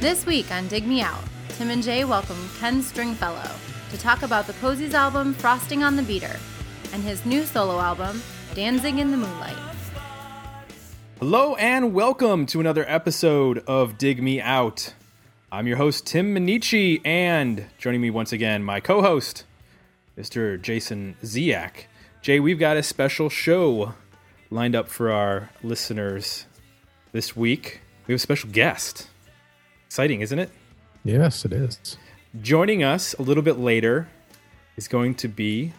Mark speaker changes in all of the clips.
Speaker 1: This week on Dig Me Out, Tim and Jay welcome Ken Stringfellow to talk about the Posies album Frosting on the Beater and his new solo album, Danzig in the Moonlight.
Speaker 2: Hello and welcome to another episode of Dig Me Out. I'm your host, Tim Minneci, and joining me once again, my co host, Mr. Jason Ziak. Jay, we've got a special show lined up for our listeners this week. We have a special guest. Exciting, isn't it?
Speaker 3: Yes, it is.
Speaker 2: Joining us a little bit later is going to be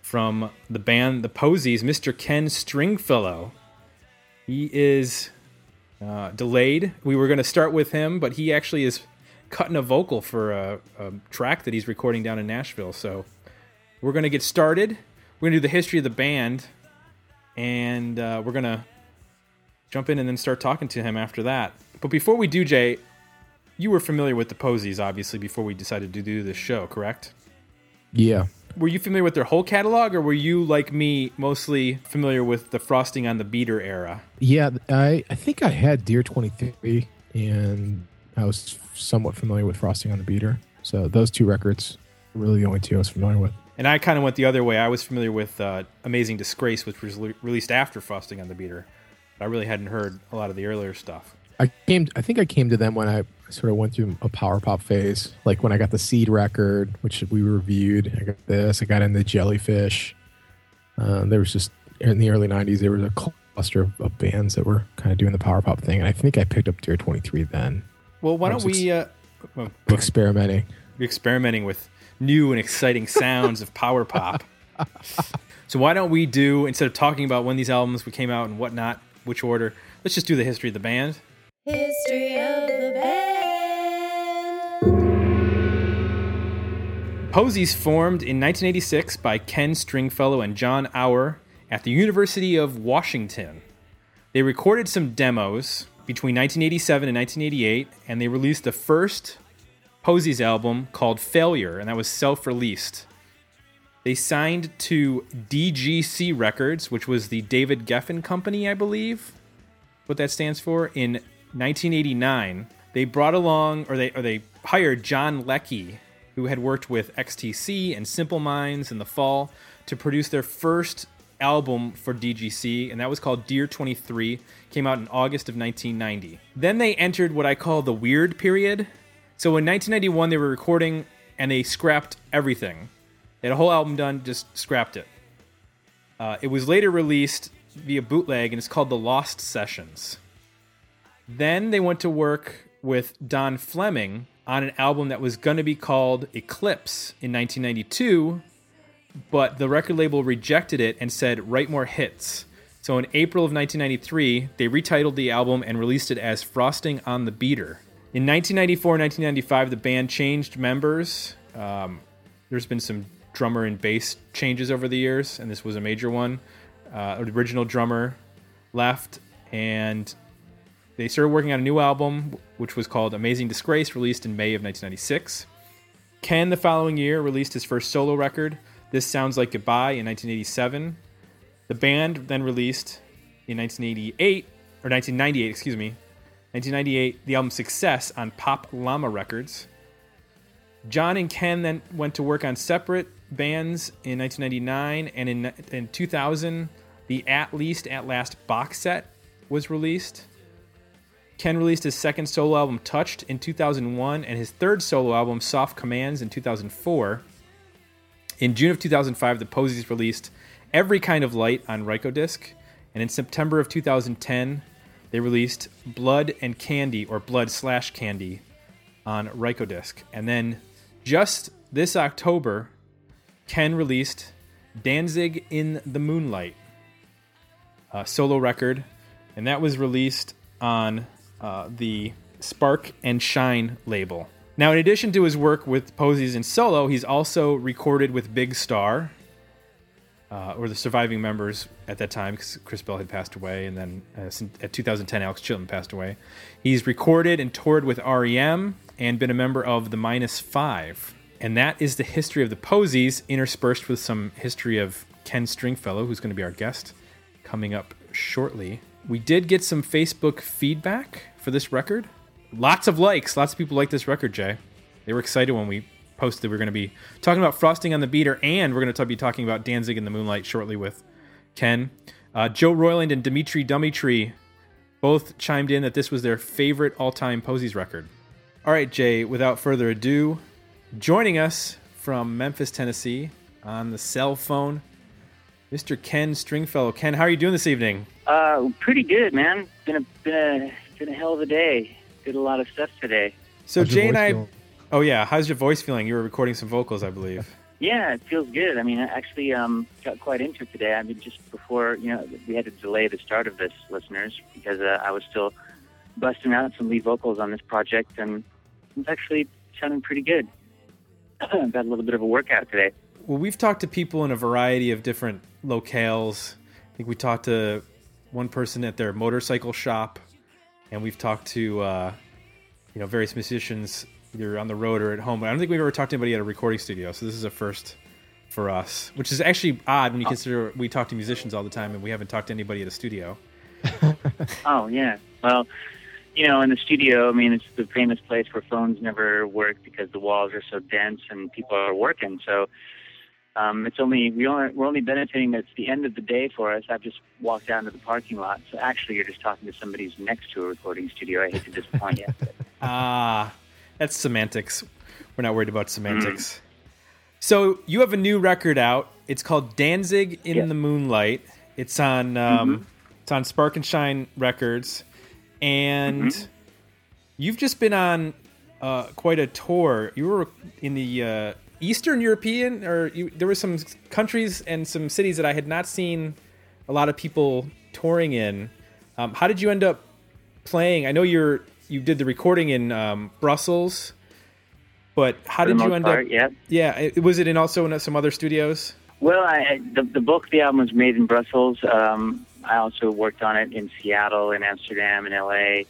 Speaker 2: from the band The Posies, Mr. Ken Stringfellow. He is uh, delayed. We were going to start with him, but he actually is cutting a vocal for a, a track that he's recording down in Nashville. So we're going to get started. We're going to do the history of the band, and uh, we're going to jump in and then start talking to him after that. But before we do, Jay, you were familiar with the Posies, obviously, before we decided to do this show, correct?
Speaker 3: Yeah.
Speaker 2: Were you familiar with their whole catalog, or were you, like me, mostly familiar with the Frosting on the Beater era?
Speaker 3: Yeah, I, I think I had Dear 23, and I was somewhat familiar with Frosting on the Beater. So those two records are really the only two I was familiar with.
Speaker 2: And I kind of went the other way. I was familiar with uh, Amazing Disgrace, which was le- released after Frosting on the Beater. I really hadn't heard a lot of the earlier stuff.
Speaker 3: I came. I think I came to them when I sort of went through a power pop phase, like when I got the Seed record, which we reviewed. I got this. I got in the Jellyfish. Uh, there was just in the early '90s, there was a cluster of, of bands that were kind of doing the power pop thing, and I think I picked up Dear 23 then.
Speaker 2: Well, why don't
Speaker 3: was
Speaker 2: we uh, well,
Speaker 3: Experimenting.
Speaker 2: experimenting with new and exciting sounds of power pop? So why don't we do instead of talking about when these albums came out and whatnot, which order? Let's just do the history of the band.
Speaker 1: History of the band.
Speaker 2: Posies formed in 1986 by Ken Stringfellow and Jon Auer at the University of Washington. They recorded some demos between 1987 and 1988, and they released the first Posies album called Failure, and that was self released. They signed to DGC Records, which was the David Geffen Company, I believe, what that stands for, in 1989. They brought along, or they, or they hired John Leckie, who had worked with XTC and Simple Minds in the fall, to produce their first album for DGC, and that was called Dear 23. Came out in August of 1990. Then they entered what I call the weird period. So in 1991, they were recording and they scrapped everything. They had a whole album done, just scrapped it. Uh, it was later released via bootleg and it's called The Lost Sessions. Then they went to work with Don Fleming on an album that was going to be called Eclipse in 1992, but the record label rejected it and said, write more hits. So in April of 1993, they retitled the album and released it as Frosting on the Beater. In 1994 1995, the band changed members. Um, there's been some drummer and bass changes over the years, and this was a major one. Uh, original drummer left, and they started working on a new album, which was called Amazing Disgrace, released in May of 1996. Ken, the following year, released his first solo record, This Sounds Like Goodbye, in 1987. The band then released in 1988, or 1998, excuse me, 1998, the album Success on Pop Llama Records. John and Ken then went to work on separate bands in 1999, and in, in 2000, the At Least At Last box set was released. Ken released his second solo album, Touched, in 2001, and his third solo album, Soft Commands, in 2004. In June of 2005, the Posies released Every Kind of Light on Rykodisc, and in September of 2010, they released Blood and Candy, or Blood slash Candy, on Rykodisc. And then just this October, Ken released Danzig in the Moonlight, a solo record, and that was released on uh, the Spark and Shine label. Now, in addition to his work with Posies and solo, he's also recorded with Big Star, uh, or the surviving members at that time, because Chris Bell had passed away, and then uh, at 2010, Alex Chilton passed away. He's recorded and toured with REM and been a member of the Minus Five. And that is the history of the Posies, interspersed with some history of Ken Stringfellow, who's going to be our guest coming up shortly. We did get some Facebook feedback for this record. lots of likes. Lots of people like this record, Jay. They were excited when we posted we are going to be talking about Frosting on the Beater, and we're going to be talking about Danzig in the Moonlight shortly with Ken. Uh, Joe Royland and Dimitri Dumitree both chimed in that this was their favorite all-time Posies record. All right, Jay, without further ado, joining us from Memphis, Tennessee on the cell phone, Mr. Ken Stringfellow. Ken, how are you doing this evening?
Speaker 4: Uh, pretty good, man. Been a been a been a hell of a day. Did a lot of stuff today.
Speaker 2: So Jay and I, oh yeah, how's your voice feeling? You were recording some vocals, I believe.
Speaker 4: Yeah, it feels good. I mean, I actually um, got quite into it today. I mean, just before, you know, we had to delay the start of this, listeners, because uh, I was still busting out some lead vocals on this project, and it's actually sounding pretty good. I've got a little bit of a workout today.
Speaker 2: Well, we've talked to people in a variety of different locales. I think we talked to one person at their motorcycle shop, and we've talked to uh, you know various musicians either on the road or at home. But I don't think we've ever talked to anybody at a recording studio, so this is a first for us, which is actually odd when you consider we talk to musicians all the time and we haven't talked to anybody at a studio.
Speaker 4: oh yeah, well, you know, in the studio, I mean, it's the famous place where phones never work because the walls are so dense and people are working. So um, it's only we only we're only benefiting that it's the end of the day for us. I've just walked down to the parking lot, so actually you're just talking to somebody who's next to a recording studio. I hate to disappoint you.
Speaker 2: Ah, that's semantics. We're not worried about semantics. Mm. So you have a new record out. It's called Danzig in the Moonlight. It's on um, mm-hmm. it's on Spark and Shine Records, and mm-hmm. you've just been on uh, quite a tour. You were in the uh, Eastern European, or you, there were some countries and some cities that I had not seen a lot of people touring in. Um, how did you end up playing? I know you're you did the recording in um, Brussels, but how did you end
Speaker 4: part,
Speaker 2: up?
Speaker 4: Yeah,
Speaker 2: yeah. It, was it in also in some other studios?
Speaker 4: Well, I, the the book, the album was made in Brussels. Um, I also worked on it in Seattle, in Amsterdam, in LA. I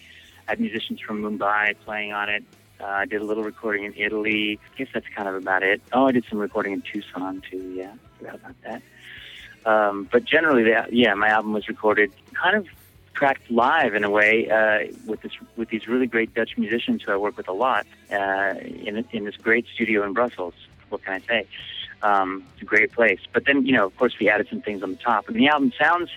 Speaker 4: had musicians from Mumbai playing on it. Uh, I did a little recording in Italy. I guess that's kind of about it. Oh, I did some recording in Tucson too. Yeah, forgot about that. Um, but generally, the, yeah, my album was recorded kind of tracked live in a way uh, with this with these really great Dutch musicians who I work with a lot uh, in in this great studio in Brussels. What can I say? Um, it's a great place. But then you know, of course, we added some things on the top, and the album sounds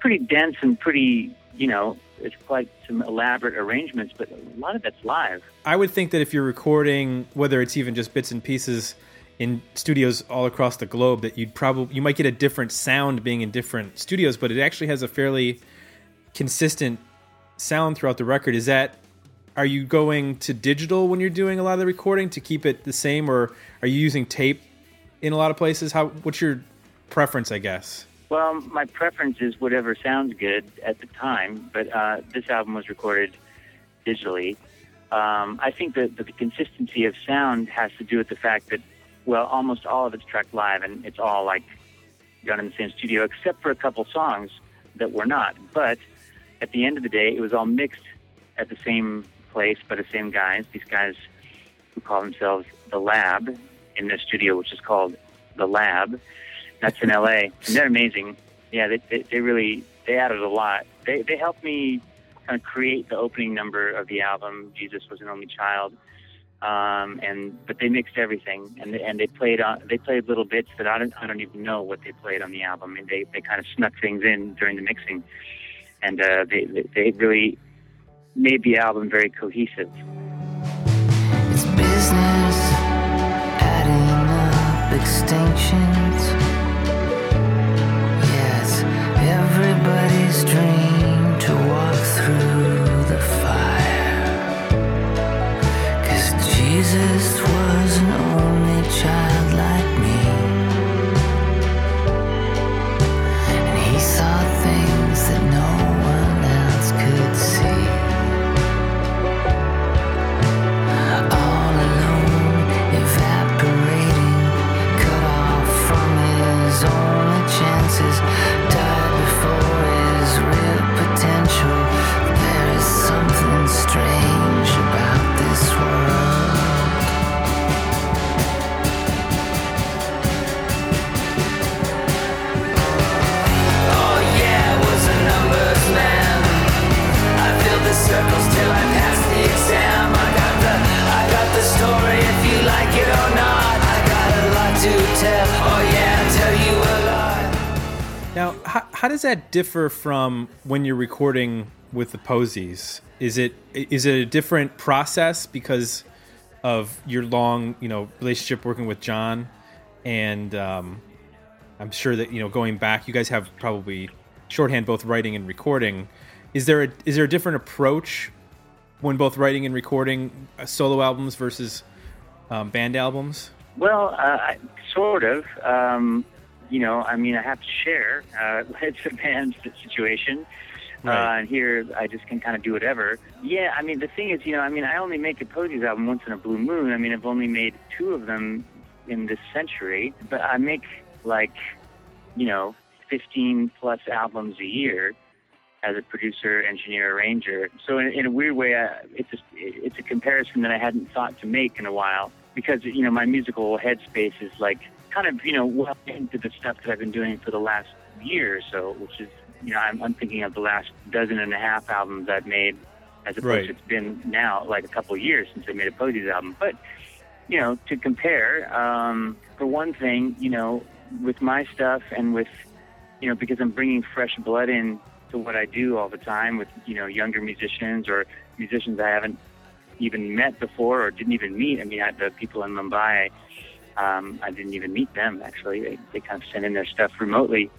Speaker 4: pretty dense and pretty you know it's quite some elaborate arrangements, but a lot of it's live.
Speaker 2: I would think that if you're recording, whether it's even just bits and pieces in studios all across the globe, that you'd probably you might get a different sound being in different studios, but it actually has a fairly consistent sound throughout the record. Is that are you going to digital when you're doing a lot of the recording to keep it the same, or are you using tape in a lot of places? How what's your preference, I guess?
Speaker 4: Well, my preference is whatever sounds good at the time, but uh, this album was recorded digitally. Um, I think that the consistency of sound has to do with the fact that, well, almost all of it's tracked live and it's all like done in the same studio, except for a couple songs that were not. But at the end of the day, it was all mixed at the same place by the same guys. These guys who call themselves the Lab in their studio, which is called the Lab that's in LA, and they're amazing. Yeah, they, they, they really they added a lot. They they helped me kind of create the opening number of the album. Jesus was an only child, um, and but they mixed everything, and they, and they played on they played little bits that I don't I don't even know what they played on the album, and they they kind of snuck things in during the mixing, and uh, they they really made the album very cohesive. It's business adding up extinctions.
Speaker 2: How, does that differ from when you're recording with the Posies? Is it is it a different process because of your long you know relationship working with John, and um, I'm sure that you know going back, you guys have probably shorthand both writing and recording. Is there a is there a different approach when both writing and recording uh, solo albums versus um, band albums?
Speaker 4: Well, uh, sort of. Um, you know, I mean, I have to share. Uh, it's a band situation. Right. Uh, and here I just can kind of do whatever. Yeah, I mean, the thing is, you know, I mean, I only make a Posies album once in a blue moon. I mean, I've only made two of them in this century, but I make like, you know, 15 plus albums a year as a producer, engineer, arranger. So in, in a weird way, uh, it's a, it's a comparison that I hadn't thought to make in a while because you know my musical headspace is like kind of you know well into the stuff that I've been doing for the last year or so, which is you know I'm, I'm thinking of the last dozen and a half albums I've made, as opposed right. to it's been now like a couple of years since I made a Posies album. But you know to compare, um, for one thing, you know with my stuff and with you know because I'm bringing fresh blood in to what I do all the time with you know younger musicians or musicians I haven't even met before or didn't even meet. I mean, I, the people in Mumbai, um, I didn't even meet them actually. They, they kind of sent in their stuff remotely.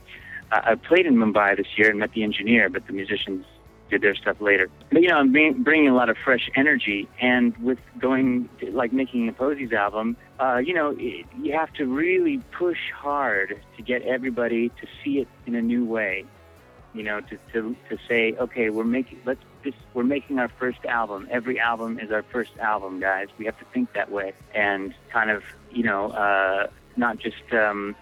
Speaker 4: Uh, I played in Mumbai this year and met the engineer, but the musicians did their stuff later. But you know, I'm bring, bringing a lot of fresh energy, and with going to, like making a Posies album, uh, you know, it, you have to really push hard to get everybody to see it in a new way you know, to, to, to say, okay, we're making let's this we're making our first album. Every album is our first album, guys. We have to think that way and kind of, you know, uh, not just um,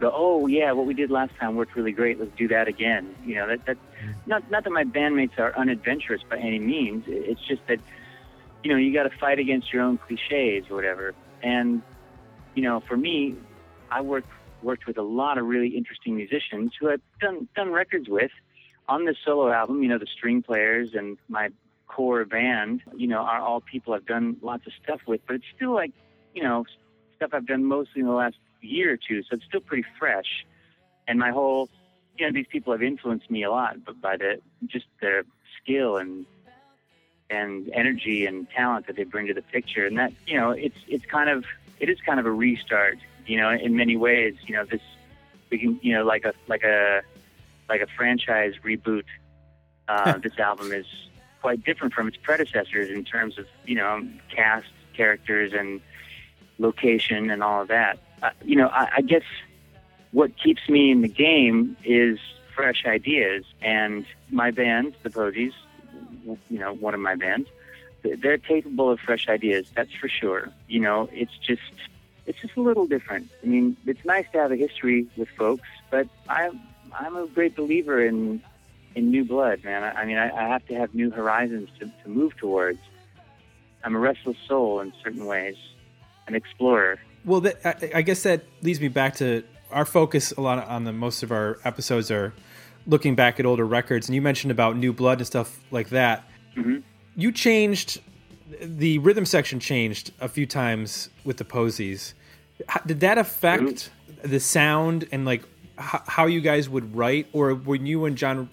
Speaker 4: the oh yeah, what we did last time worked really great. Let's do that again. You know, that that not not that my bandmates are unadventurous by any means. It's just that you know you got to fight against your own cliches or whatever. And you know, for me, I work worked with a lot of really interesting musicians who I've done done records with on this solo album. You know, the string players and my core band, you know, are all people I've done lots of stuff with, but it's still like, you know, stuff I've done mostly in the last year or two, so it's still pretty fresh. And my whole, you know, these people have influenced me a lot, but by the just their skill and and energy and talent that they bring to the picture, and that, you know, it's it's kind of it is kind of a restart you know, in many ways, you know, this we can, you know, like a like a like a franchise reboot. Uh, this album is quite different from its predecessors in terms of you know cast, characters, and location, and all of that. Uh, you know, I, I guess what keeps me in the game is fresh ideas, and my band, the Posies, you know, one of my bands, they're capable of fresh ideas. That's for sure. You know, it's just it's just a little different. I mean, it's nice to have a history with folks, but I'm I'm a great believer in in new blood, man. I, I mean, I, I have to have new horizons to, to move towards. I'm a restless soul in certain ways, an explorer.
Speaker 2: Well, that, I, I guess that leads me back to our focus a lot on the most of our episodes are looking back at older records, and you mentioned about new blood and stuff like that.
Speaker 4: Mm-hmm.
Speaker 2: You changed the rhythm section changed a few times with the Posies did that affect the sound and like h- how you guys would write, or when you and John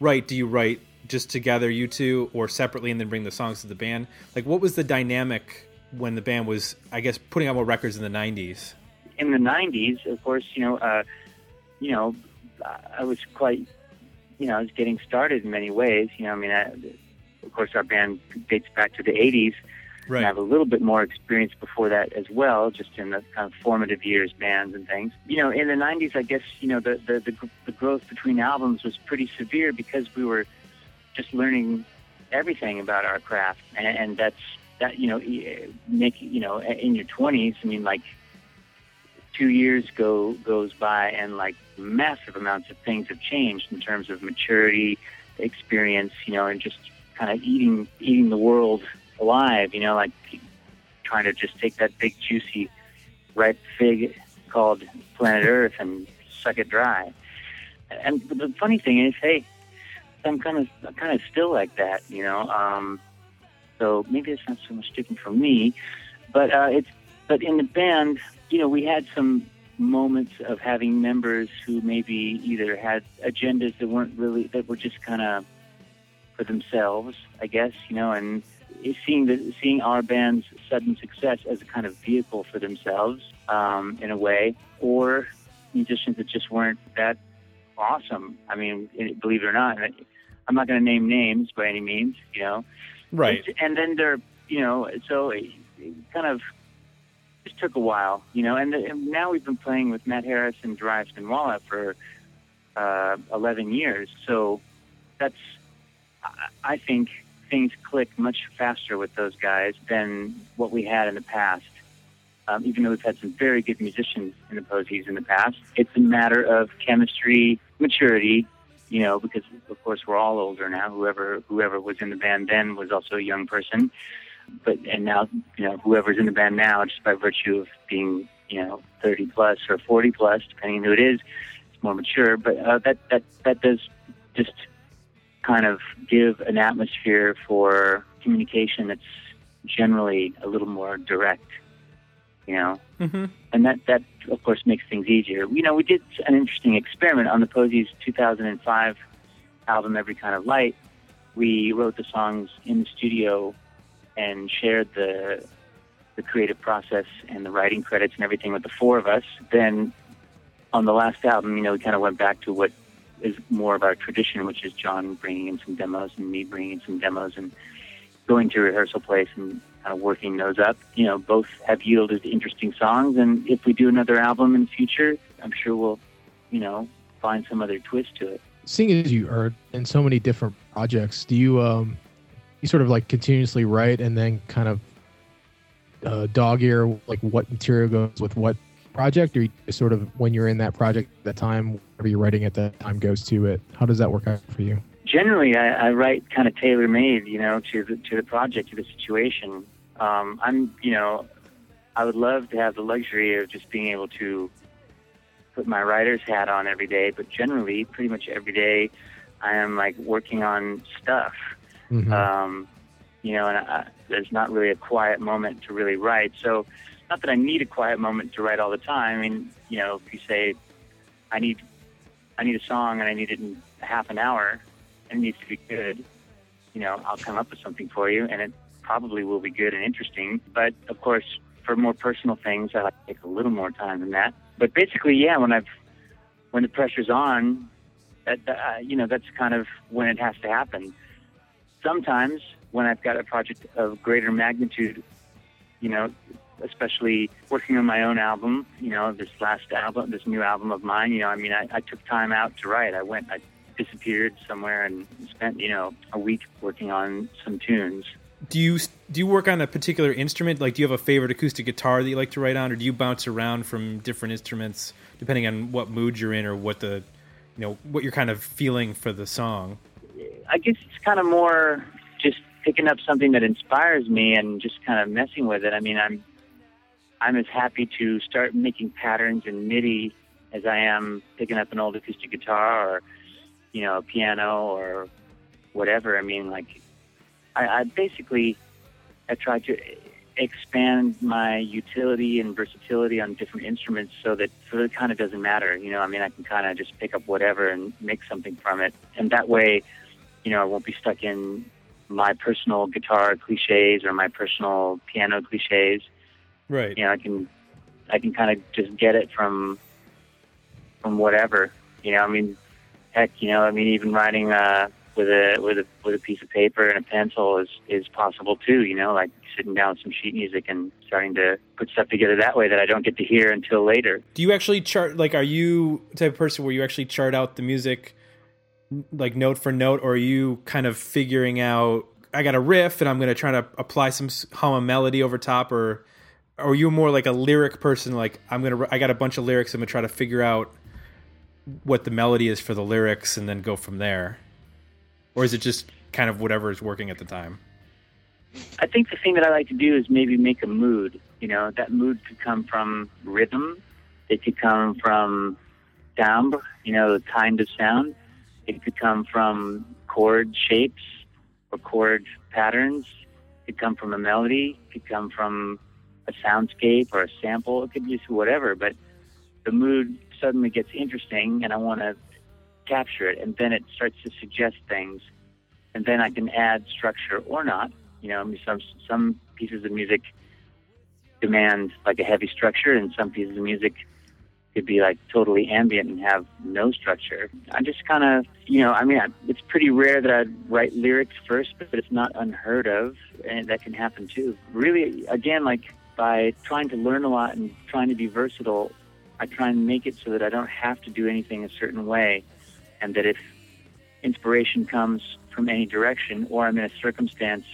Speaker 2: write, do you write just together, you two, or separately, and then bring the songs to the band? Like, what was the dynamic when the band was, I guess, putting out more records in the '90s?
Speaker 4: In the '90s, of course, you know, uh, you know, I was quite, you know, I was getting started in many ways. You know, I mean, I, of course, our band dates back to the '80s
Speaker 2: Right.
Speaker 4: And I have a little bit more experience before that as well, just in the kind of formative years, bands and things. You know, in the 90s, I guess, you know, the, the, the, the growth between albums was pretty severe because we were just learning everything about our craft. And, and that's, that, you know, make, you know, in your 20s, I mean, like, two years go goes by and like massive amounts of things have changed in terms of maturity, experience, you know, and just kind of eating eating the world alive, you know, like trying to just take that big juicy ripe fig called planet Earth and suck it dry. And the funny thing is, hey, I'm kind of I'm kind of still like that, you know. Um, so maybe it's not so much different for me, but uh, it's but in the band, you know, we had some moments of having members who maybe either had agendas that weren't really that were just kind of for themselves, I guess, you know, and seeing the seeing our band's sudden success as a kind of vehicle for themselves, um, in a way, or musicians that just weren't that awesome. I mean, believe it or not, I'm not going to name names by any means, you know.
Speaker 2: Right.
Speaker 4: And, and then they're, you know, so it, it kind of just took a while, you know. And, the, and now we've been playing with Matt Harris and Darius Minwalla for uh, 11 years. So that's, I, I think, things click much faster with those guys than what we had in the past. Um, even though we've had some very good musicians in the Posies in the past, it's a matter of chemistry, maturity, you know, because of course we're all older now. Whoever whoever was in the band then was also a young person, but and now you know whoever's in the band now, just by virtue of being you know 30 plus or 40 plus, depending on who it is, it's more mature. But uh, that that that does just kind of give an atmosphere for communication that's generally a little more direct you know.
Speaker 2: Mm-hmm.
Speaker 4: And that, that, of course, makes things easier. You know, we did an interesting experiment on the Posies 2005 album, Every Kind of Light. We wrote the songs in the studio and shared the the creative process and the writing credits and everything with the four of us. Then on the last album, you know, we kind of went back to what is more of our tradition, which is John bringing in some demos and me bringing in some demos and going to rehearsal place and kind of working those up. You know, both have yielded interesting songs, and if we do another album in the future, I'm sure we'll, you know, find some other twist to it.
Speaker 3: Seeing as you are in so many different projects, do you um, you sort of like continuously write and then kind of uh, dog ear like what material goes with what project, or you sort of when you're in that project at the time, whatever you're writing at that time goes to it? How does that work out for you?
Speaker 4: Generally I, I write kind of tailor made, you know, to the to the project, to the situation. Um, I'm, you know, I would love to have the luxury of just being able to put my writer's hat on every day, but generally, pretty much every day, I am like working on stuff.
Speaker 3: Mm-hmm.
Speaker 4: Um, you know, and I, there's not really a quiet moment to really write. So, not that I need a quiet moment to write all the time. I mean, you know, if you say I need I need a song and I need it in half an hour, it needs to be good, you know, I'll come up with something for you, and it probably will be good and interesting. But of course, for more personal things, I like to take a little more time than that. But basically, yeah, when I've when the pressure's on, that uh, you know, that's kind of when it has to happen. Sometimes when I've got a project of greater magnitude, you know, especially working on my own album, you know, this last album, this new album of mine, you know, I mean, I, I took time out to write. I went, I disappeared somewhere and spent you know a week working on some tunes.
Speaker 2: Do you do you work on a particular instrument? Like, do you have a favorite acoustic guitar that you like to write on, or do you bounce around from different instruments depending on what mood you're in or what the you know what you're kind of feeling for the song?
Speaker 4: I guess it's kind of more just picking up something that inspires me and just kind of messing with it. I mean, I'm I'm as happy to start making patterns in MIDI as I am picking up an old acoustic guitar or you know, a piano or whatever. I mean, like, I, I basically I try to expand my utility and versatility on different instruments so that so that it kind of doesn't matter. You know, I mean, I can kind of just pick up whatever and make something from it, and that way, you know, I won't be stuck in my personal guitar cliches or my personal piano cliches.
Speaker 2: Right.
Speaker 4: You know, I can I can kind of just get it from from whatever. You know, I mean, heck, you know, I mean, even writing uh, with a with a with a piece of paper and a pencil is is possible too. You know, like sitting down with some sheet music and starting to put stuff together that way that I don't get to hear until later.
Speaker 2: Do you actually chart? Like, are you type of person where you actually chart out the music, like note for note, or are you kind of figuring out? I got a riff and I'm going to try to apply some hum a melody over top, or are you more like a lyric person? Like I'm gonna, I got a bunch of lyrics. I'm gonna try to figure out what the melody is for the lyrics and then go from there? Or is it just kind of whatever is working at the time?
Speaker 4: I think the thing that I like to do is maybe make a mood. You know, that mood could come from rhythm, it could come from timbre, you know, the kind of sound. It could come from chord shapes or chord patterns. It could come from a melody. It could come from a soundscape or a sample. It could be whatever. But the mood suddenly gets interesting and I want to capture it, and then it starts to suggest things, and then I can add structure or not. You know, some some pieces of music demand like a heavy structure, and some pieces of music could be like totally ambient and have no structure. I just kind of, you know, I mean, I, it's pretty rare that I'd write lyrics first, but it's not unheard of, and that can happen too. Really, again, like by trying to learn a lot and trying to be versatile, I try and make it so that I don't have to do anything a certain way, and that if inspiration comes from any direction, or I'm in a circumstance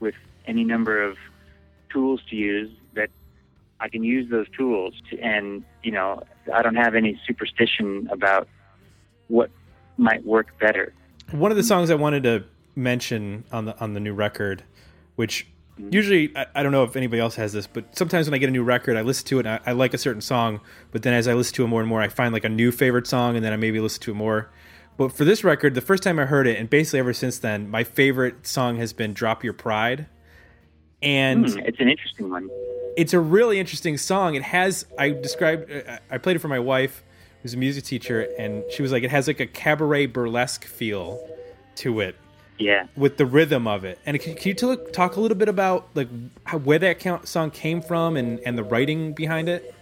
Speaker 4: with any number of tools to use, that I can use those tools to, and you know I don't have any superstition about what might work better.
Speaker 2: One of the songs I wanted to mention on the on the new record, which Mm-hmm. usually I, I don't know if anybody else has this, but sometimes when I get a new record, I listen to it. I, I like a certain song, but then as I listen to it more and more, I find like a new favorite song, and then I maybe listen to it more. But for this record, the first time I heard it, and basically ever since then, my favorite song has been "Drop Your Pride." And
Speaker 4: Mm, it's an interesting one.
Speaker 2: it's a really interesting song. It has I described uh, uh, I played it for my wife, who's a music teacher, and she was like, it has like a cabaret burlesque feel to it
Speaker 4: Yeah.
Speaker 2: with the rhythm of it. And can, can you tell, talk a little bit about like how, where that count, song came from and and the writing behind it?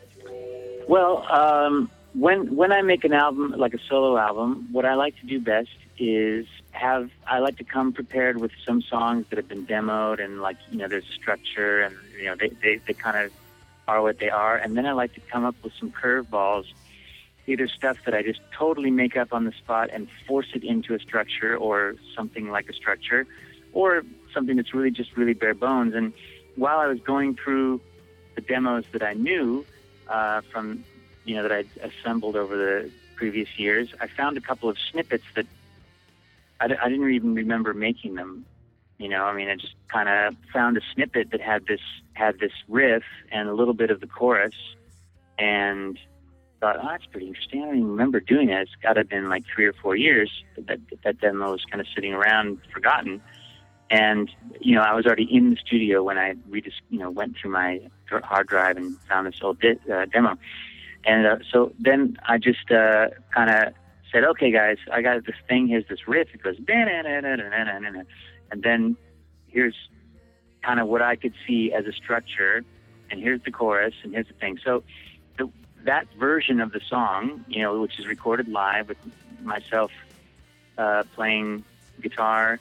Speaker 4: Well, um, when when I make an album like a solo album, what I like to do best is have I like to come prepared with some songs that have been demoed and like you know there's a structure and you know they they, they kind of are what they are, and then I like to come up with some curveballs, either stuff that I just totally make up on the spot and force it into a structure or something like a structure, or something that's really just really bare bones. And while I was going through the demos that I knew uh, from you know that I'd assembled over the previous years, I found a couple of snippets that I, d- I didn't even remember making them. You know, I mean, I just kind of found a snippet that had this had this riff and a little bit of the chorus, and thought, oh, that's pretty interesting. I don't even remember doing that. It's got to have been like three or four years that that demo was kind of sitting around, forgotten. And you know, I was already in the studio when I just you know went through my hard drive and found this old di- uh, demo. And uh, so then I just uh, kind of said, okay, guys, I got this thing. Here's this riff. It goes, and then here's kind of what I could see as a structure, and here's the chorus, and here's the thing. So that version of the song, you know, which is recorded live with myself uh, playing guitar,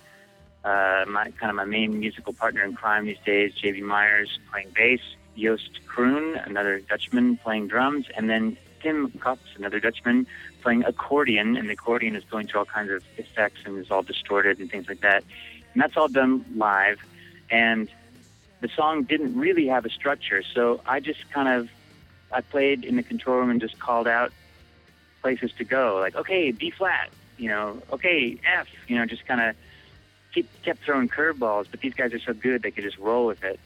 Speaker 4: uh, my kind of my main musical partner in crime these days, JB Myers playing bass, Joost Kroon, another Dutchman playing drums, and then Tim Kops, another Dutchman, playing accordion, and the accordion is going through all kinds of effects and is all distorted and things like that. And that's all done live. And the song didn't really have a structure, so I just kind of I played in the control room and just called out places to go, like okay, B flat, you know, okay, F, you know, just kind of keep kept throwing curveballs. But these guys are so good; they could just roll with it.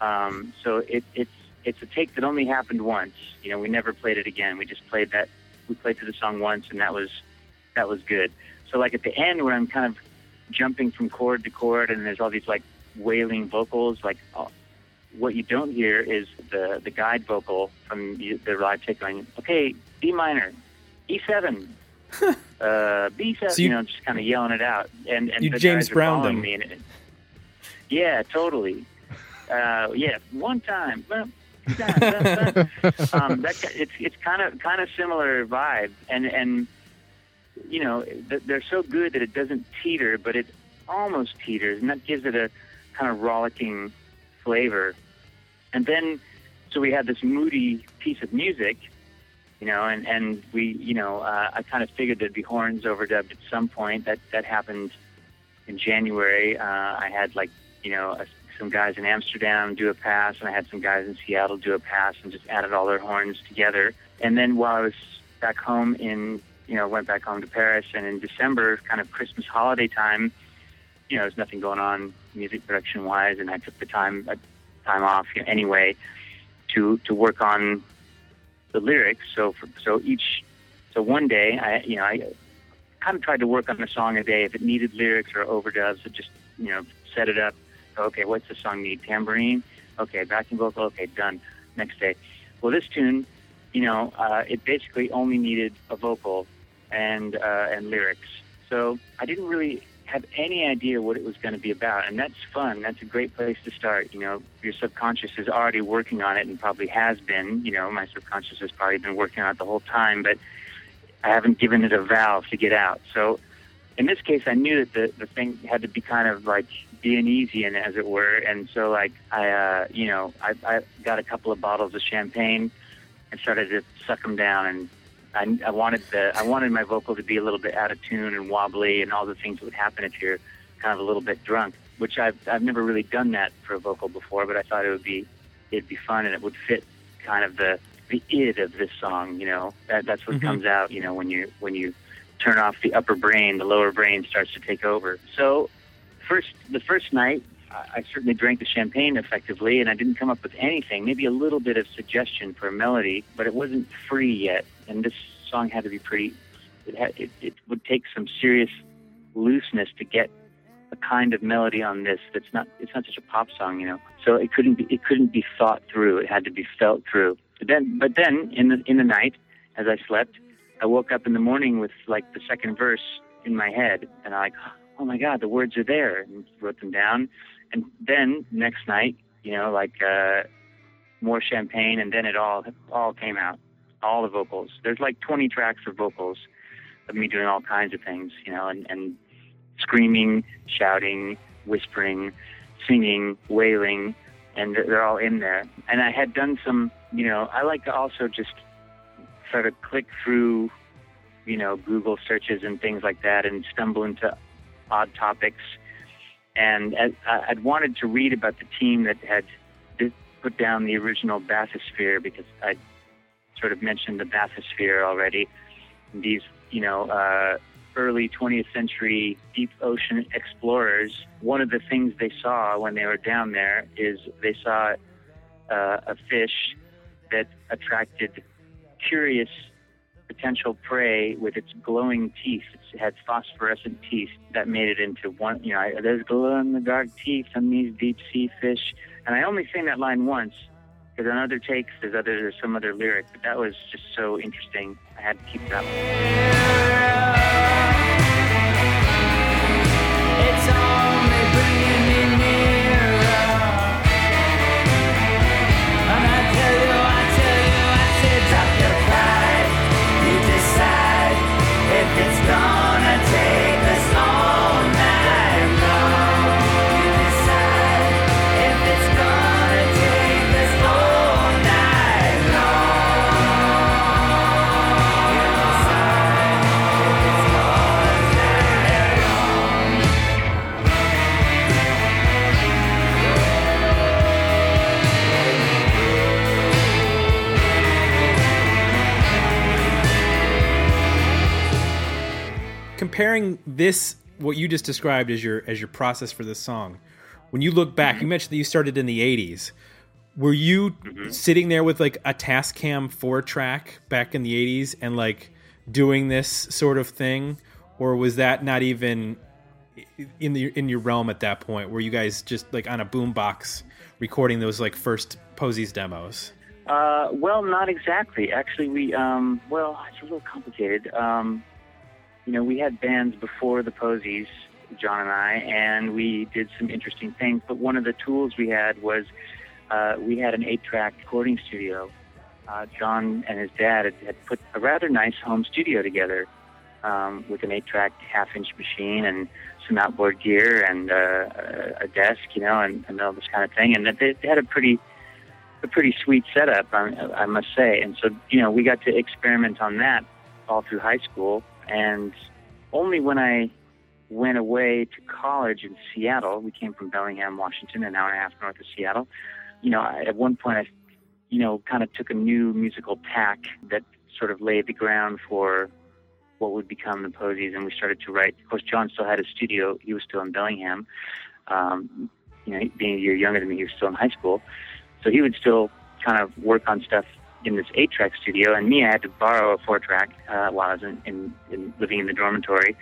Speaker 4: Um, so it, it's it's a take that only happened once. You know, we never played it again. We just played that. We played through the song once, and that was that was good. So like at the end, where I'm kind of jumping from chord to chord, and there's all these like wailing vocals, like what you don't hear is the the guide vocal from the, the live take going, okay, D minor, E7, uh, B7,
Speaker 2: So
Speaker 4: you,
Speaker 2: you-
Speaker 4: know, just kind of yelling it out, and and
Speaker 2: You
Speaker 4: the
Speaker 2: James
Speaker 4: guys are
Speaker 2: Browned
Speaker 4: following
Speaker 2: them.
Speaker 4: me, and it, yeah, totally. Uh, yeah, one time. bum, two times, bum, bum. um, that it's it's kind of kind of similar vibe, and and you know they're so good that it doesn't teeter, but it almost teeters, and that gives it a kind of rollicking flavor. And then, so we had this moody piece of music, you know, and and we, you know, uh, I kind of figured there'd be horns overdubbed at some point. That that happened in January. Uh, I had like, you know, a, some guys in Amsterdam do a pass, and I had some guys in Seattle do a pass, and just added all their horns together. And then while I was back home in, you know, went back home to Paris, and in December, kind of Christmas holiday time, you know, there's nothing going on music production wise, and I took the time uh, time off anyway to to work on the lyrics. So for, so each so one day, I you know I kind of tried to work on a song a day. If it needed lyrics or overdubs, I just you know set it up. Okay, what's the song need? Tambourine. Okay, backing vocal. Okay, done. Next day. Well, this tune you know, uh, it basically only needed a vocal and uh, and lyrics. So I didn't really have any idea what it was going to be about, and that's fun. That's a great place to start. You know, your subconscious is already working on it, and probably has been. You know, my subconscious has probably been working on it the whole time, but I haven't given it a valve to get out. So in this case, I knew that the the thing had to be kind of like Dionysian, as it were, and so like I, uh, you know, I, I got a couple of bottles of champagne and started to suck them down and I, I wanted the I wanted my vocal to be a little bit out of tune and wobbly and all the things that would happen if you're kind of a little bit drunk. Which I've I've never really done that for a vocal before, but I thought it would be it'd be fun and it would fit kind of the the id of this song. You know that that's what
Speaker 2: Mm-hmm.
Speaker 4: comes out. You know when you when you turn off the upper brain, the lower brain starts to take over. So first the first night I certainly drank the champagne effectively, and I didn't come up with anything. Maybe a little bit of suggestion for a melody, but it wasn't free yet. And this song had to be pretty. It had, it, it would take some serious looseness to get a kind of melody on this that's not. It's not such a pop song, you know. So it couldn't be. It couldn't be thought through. It had to be felt through. But then, but then in the in the night, as I slept, I woke up in the morning with like the second verse in my head, and I like, oh my god, the words are there, and wrote them down. And then next night, you know, like uh, more champagne, and then it all all came out, all the vocals. There's like 20 tracks of vocals of me doing all kinds of things, you know, and, and screaming, shouting, whispering, singing, wailing, and they're they're all in there. And I had done some, you know, I like to also just sort of click through, you know, Google searches and things like that, and stumble into odd topics. And I'd wanted to read about the team that had put down the original bathysphere because I sort of mentioned the bathysphere already. These, you know, uh, early 20th century deep ocean explorers, one of the things they saw when they were down there is they saw uh, a fish that attracted curious potential prey with its glowing teeth. It had phosphorescent teeth that made it into one. You know, there's glow in the dark teeth on these deep sea fish. And I only sang that line once because on other takes there's other there's some other lyric, but that was just so interesting. I had to keep that.
Speaker 5: It's
Speaker 2: comparing this what you just described as your as your process for this song when you look back you mentioned that you started in the 80s were you sitting there with like a tascam 4 track back in the 80s and like doing this sort of thing? Or was that not even in the in your realm at that point? Were you guys just like on a boombox recording those like first posies demos?
Speaker 4: Uh, well, not exactly. Actually, we um, well, it's a little complicated. Um, you know, we had bands before the Posies, John and I, and we did some interesting things. But one of the tools we had was uh, we had an eight-track recording studio. Uh, John and his dad had, had put a rather nice home studio together um, with an eight-track half-inch machine and some outboard gear and uh, a desk, you know, and, and all this kind of thing. And they, they had a pretty a pretty sweet setup, I, I must say. And so, you know, we got to experiment on that all through high school. And only when I went away to college in Seattle, we came from Bellingham, Washington, an hour and a half north of Seattle. You know, I, at one point, I, you know, kind of took a new musical tack that sort of laid the ground for what would become the Posies, and we started to write. Of course, John still had a studio; he was still in Bellingham. Um, you know, being a year younger than me, he was still in high school. So he would still kind of work on stuff in this eight-track studio, and me, I had to borrow a four-track uh, while I was in, in, in living in the dormitory,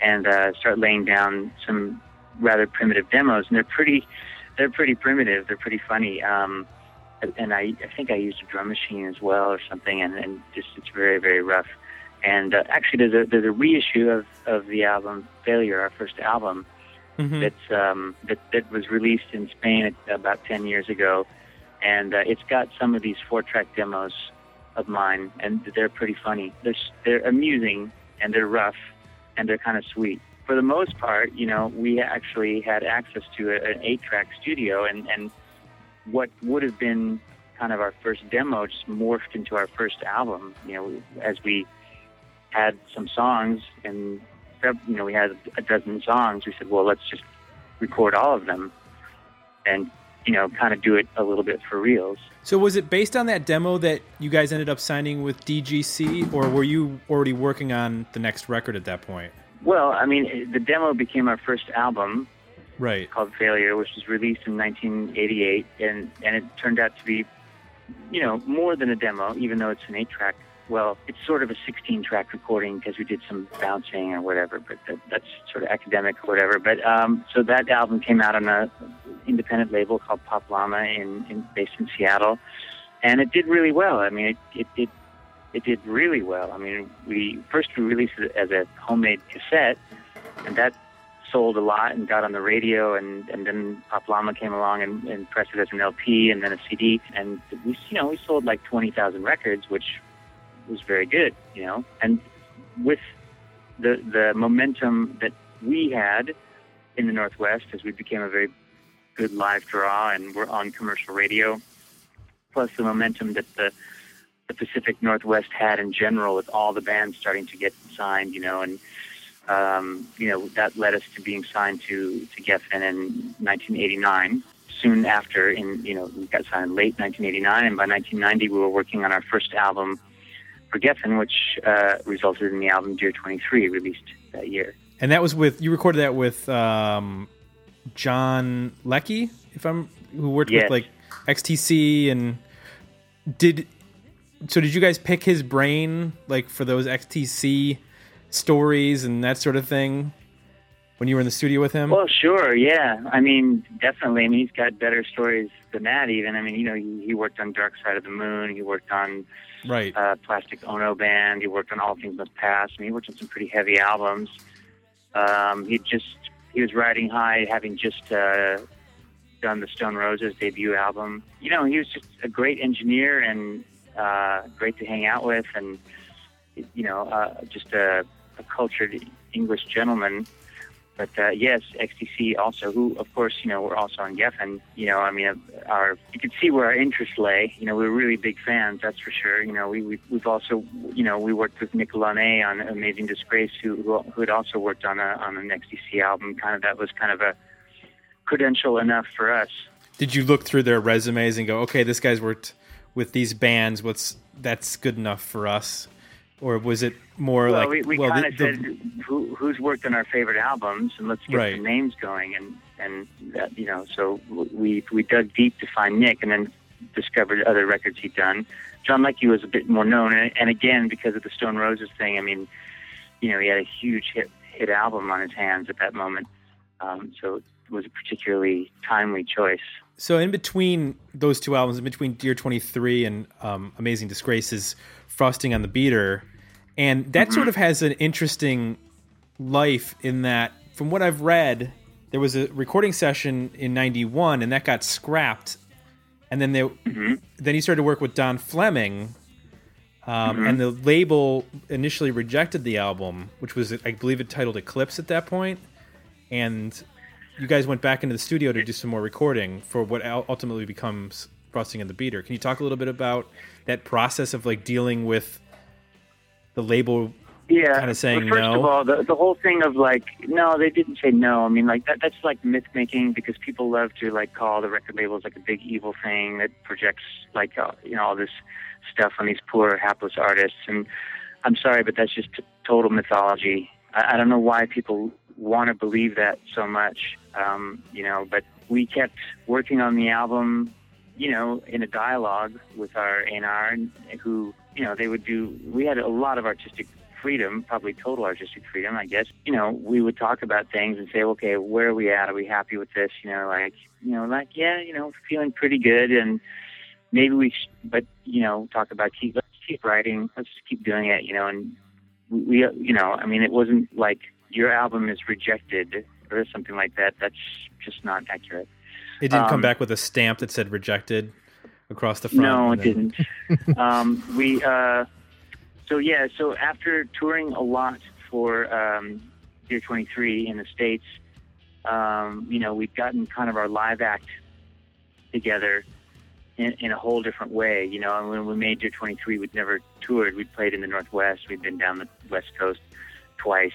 Speaker 4: and uh, start laying down some rather primitive demos. And they're pretty, they're pretty primitive. They're pretty funny. Um, and I, I think I used a drum machine as well or something, and, and just it's very very rough. And uh, actually, there's a there's a reissue of, of the album Failure, our first album,
Speaker 2: Mhm.
Speaker 4: that's um, that that was released in Spain about ten years ago, and uh, it's got some of these four track demos of mine, and they're pretty funny. They're they're amusing and they're rough, and they're kind of sweet. For the most part, you know, we actually had access to a, an eight track studio, and and what would have been kind of our first demo just morphed into our first album. You know, as we had some songs and you know we had a dozen songs, we said, well, let's just record all of them, and you know, kind of do it a little bit for reals.
Speaker 2: So was it based on that demo that you guys ended up signing with DGC, or were you already working on the next record at that point?
Speaker 4: Well, I mean, the demo became our first album
Speaker 2: Right.
Speaker 4: called Failure, which was released in 1988, and and it turned out to be, you know, more than a demo, even though it's an eight-track. Well, it's sort of a 16-track recording because we did some bouncing or whatever, but that, that's sort of academic or whatever. But um, so that album came out on a independent label called Pop Llama in, in based in Seattle, and it did really well. I mean, it it it, it did really well. I mean, we first we released it as a homemade cassette, and that sold a lot and got on the radio and, and then Pop Llama came along and, and pressed it as an LP and then a CD and we you know we sold like 20,000 records which was very good you know and with the the momentum that we had in the Northwest as we became a very good live draw and we're on commercial radio plus the momentum that the the Pacific Northwest had in general with all the bands starting to get signed you know and um, you know, that led us to being signed to, to Geffen in 1989. Soon after, in you know, we got signed late 1989, and by 1990 we were working on our first album for Geffen, which uh, resulted in the album Dear 23, released that year.
Speaker 2: And that was with you recorded that with um, John Leckie, if I'm who worked
Speaker 4: Yes.
Speaker 2: with like XTC and did so did you guys pick his brain like for those XTC stories and that sort of thing when you were in the studio with him?
Speaker 4: Well, sure, yeah. I mean, definitely. I mean, he's got better stories than that. Even. I mean, you know, he, he worked on Dark Side of the Moon. He worked on
Speaker 2: right.
Speaker 4: uh, Plastic Ono Band. He worked on All Things Must Pass. I mean, he worked on some pretty heavy albums. Um, he just he was riding high, having just uh, done the Stone Roses debut album. You know, he was just a great engineer and uh, great to hang out with, and you know, uh, just a, a cultured English gentleman. But uh, yes, XTC also, who of course you know we're also on Geffen. You know, I mean, our you could see where our interest lay. You know, we were really big fans, that's for sure. You know, we, we we've also you know we worked with Nick Launay on Amazing Disgrace, who who, who had also worked on a on an XTC album. Kind of that was kind of a credential enough for us.
Speaker 2: Did you look through their resumes and go, okay, this guy's worked with these bands. What's that's good enough for us? Or was it more
Speaker 4: well,
Speaker 2: like
Speaker 4: we, we
Speaker 2: well,
Speaker 4: kind of said who, who's worked on our favorite albums, and let's get
Speaker 2: Right.
Speaker 4: some names going, and and that, you know, so we we dug deep to find Nick, and then discovered other records he'd done. John Leckie was a bit more known, and, and again because of the Stone Roses thing, I mean, you know, he had a huge hit hit album on his hands at that moment, um, so it was a particularly timely choice.
Speaker 2: So in between those two albums, in between Dear Twenty Three and um, Amazing Disgraces is Frosting on the Beater, and that sort of has an interesting life in that, from what I've read, there was a recording session in '91, and that got scrapped, and then they then he started to work with Don Fleming. Um, And the label initially rejected the album, which was, I believe, it titled Eclipse at that point. And you guys went back into the studio to do some more recording for what ultimately becomes Frosting on the Beater. Can you talk a little bit about that process of like dealing with the label?
Speaker 4: Yeah,
Speaker 2: kinda saying
Speaker 4: well, first
Speaker 2: no?
Speaker 4: of all, the, the whole thing of like, no, they didn't say no. I mean, like that, that's like myth making because people love to like call the record labels like a big evil thing that projects like uh, you know all this stuff on these poor hapless artists. And I'm sorry, but that's just t- total mythology. I, I don't know why people want to believe that so much. Um, you know, but we kept working on the album you know, in a dialogue with our A&R, who, you know, they would do, we had a lot of artistic freedom, probably total artistic freedom, I guess. You know, we would talk about things and say, okay, where are we at? Are we happy with this? You know, like, you know, like, yeah, you know, feeling pretty good. And, maybe we, sh- but you know, talk about keep let's keep writing, let's just keep doing it, you know, and we, we you know, I mean, it wasn't like your album is rejected or something like that. That's just not accurate.
Speaker 2: It didn't come
Speaker 4: Um,
Speaker 2: back with a stamp that said rejected across the front.
Speaker 4: No, it
Speaker 2: then-
Speaker 4: didn't. um, we uh, so yeah, so after touring a lot for um, Dear 23 in the states, um, you know, we've gotten kind of our live act together in, in a whole different way. You know, and when we made Dear 23, we'd never toured. We'd played in the Northwest. We'd been down the West Coast twice,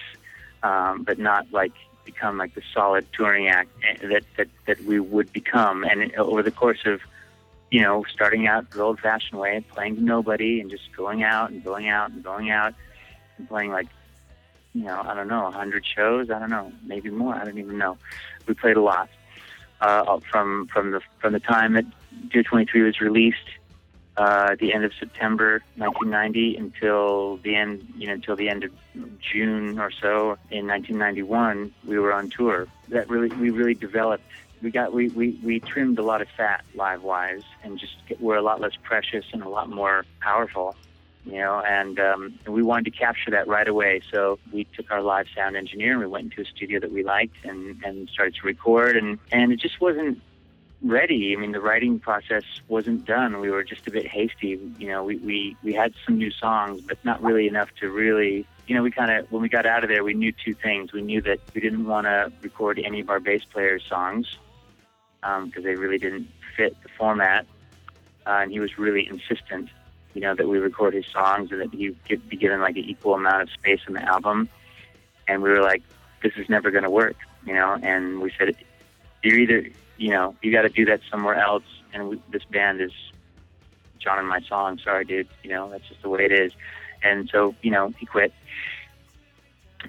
Speaker 4: um, but not like become like the solid touring act eh, that that that we would become. And over the course of you know, starting out the old fashioned way, playing to nobody and just going out and going out and going out and playing like, you know, I don't know, a hundred shows. I don't know, maybe more. I don't even know. We played a lot uh, from from the from the time that Dear 23 was released, uh, the end of September 1990 until the end, you know, until the end of June or so in 1991. We were on tour. That really, we really developed we got we, we, we trimmed a lot of fat live wise and just we're a lot less precious and a lot more powerful you know and um, we wanted to capture that right away so we took our live sound engineer and we went into a studio that we liked and, and started to record and, and it just wasn't ready i mean the writing process wasn't done we were just a bit hasty you know we, we, we had some new songs but not really enough to really you know, we kind of, when we got out of there, we knew two things. We knew that we didn't want to record any of our bass players' songs because they really didn't fit the format. Uh, and he was really insistent, you know, that we record his songs and that he get, be given like an equal amount of space on the album. And we were like, this is never going to work, you know. And we said, you're either, you know, you got to do that somewhere else. And we, this band is John and my song. Sorry, dude. You know, that's just the way it is. And so, you know, he quit.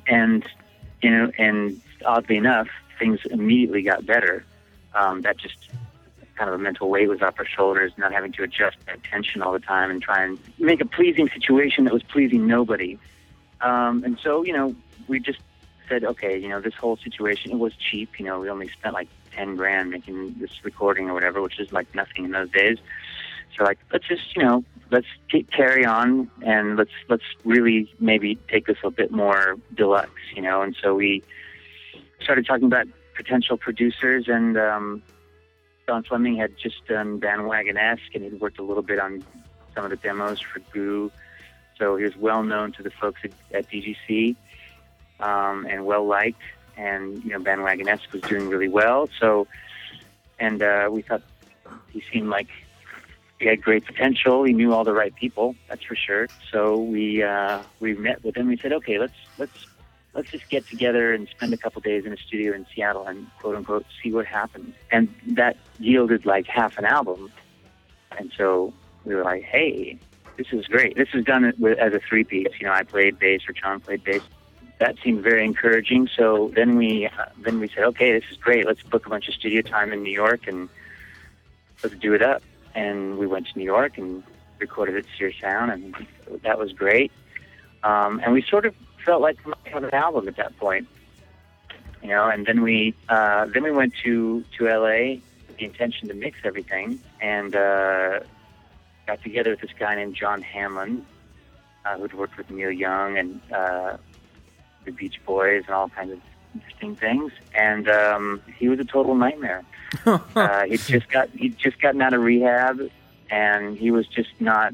Speaker 4: And, you know, and oddly enough, things immediately got better. Um, that just kind of a mental weight was off our shoulders, not having to adjust our attention all the time and try and make a pleasing situation that was pleasing nobody. Um, and so, you know, we just said, okay, you know, this whole situation, it was cheap. You know, we only spent like 10 grand making this recording or whatever, which is like nothing in those days. So like, let's just, you know, let's carry on and let's, let's really maybe take this a bit more deluxe, you know? And so we started talking about potential producers and, um, Don Fleming had just done Bandwagonesque and he'd worked a little bit on some of the demos for Goo. So he was well known to the folks at, at DGC um, and well liked. And, you know, Bandwagonesque was doing really well. So, and uh, we thought he seemed like he had great potential. He knew all the right people, that's for sure. So we uh, we met with him. We said, okay, let's let's let's just get together and spend a couple days in a studio in Seattle and quote unquote see what happens. And that yielded like half an album. And so we were like, hey, this is great. This is done as a three piece. You know, I played bass or John played bass. That seemed very encouraging. So then we uh, then we said, okay, this is great. Let's book a bunch of studio time in New York and let's do it up. And we went to New York and recorded at Sear Sound, and that was great. Um, and we sort of felt like we have an album at that point, you know. And then we uh, then we went to to LA with the intention to mix everything, and uh, got together with this guy named John Hamlin, uh, who'd worked with Neil Young and uh, the Beach Boys and all kinds of interesting things. And um, he was a total nightmare. uh, he'd just got he'd just gotten out of rehab, and he was just not.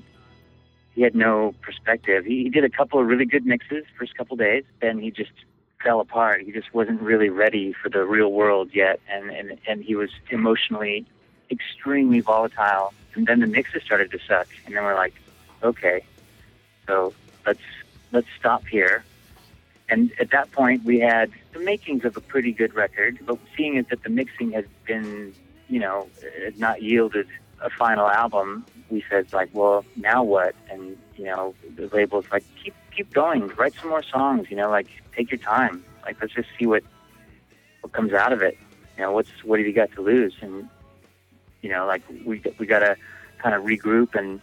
Speaker 4: He had no perspective. He, he did a couple of really good mixes first couple days, then he just fell apart. He just wasn't really ready for the real world yet, and and and he was emotionally extremely volatile. And then the mixes started to suck, and then we're like, okay, so let's let's stop here. And at that point, we had the makings of a pretty good record, but seeing as that the mixing has been, you know, had not yielded a final album, we said like, well, now what? And you know, the label's like, keep keep going, write some more songs. You know, like take your time. Like let's just see what what comes out of it. You know, what's what have you got to lose? And you know, like we we got to kind of regroup and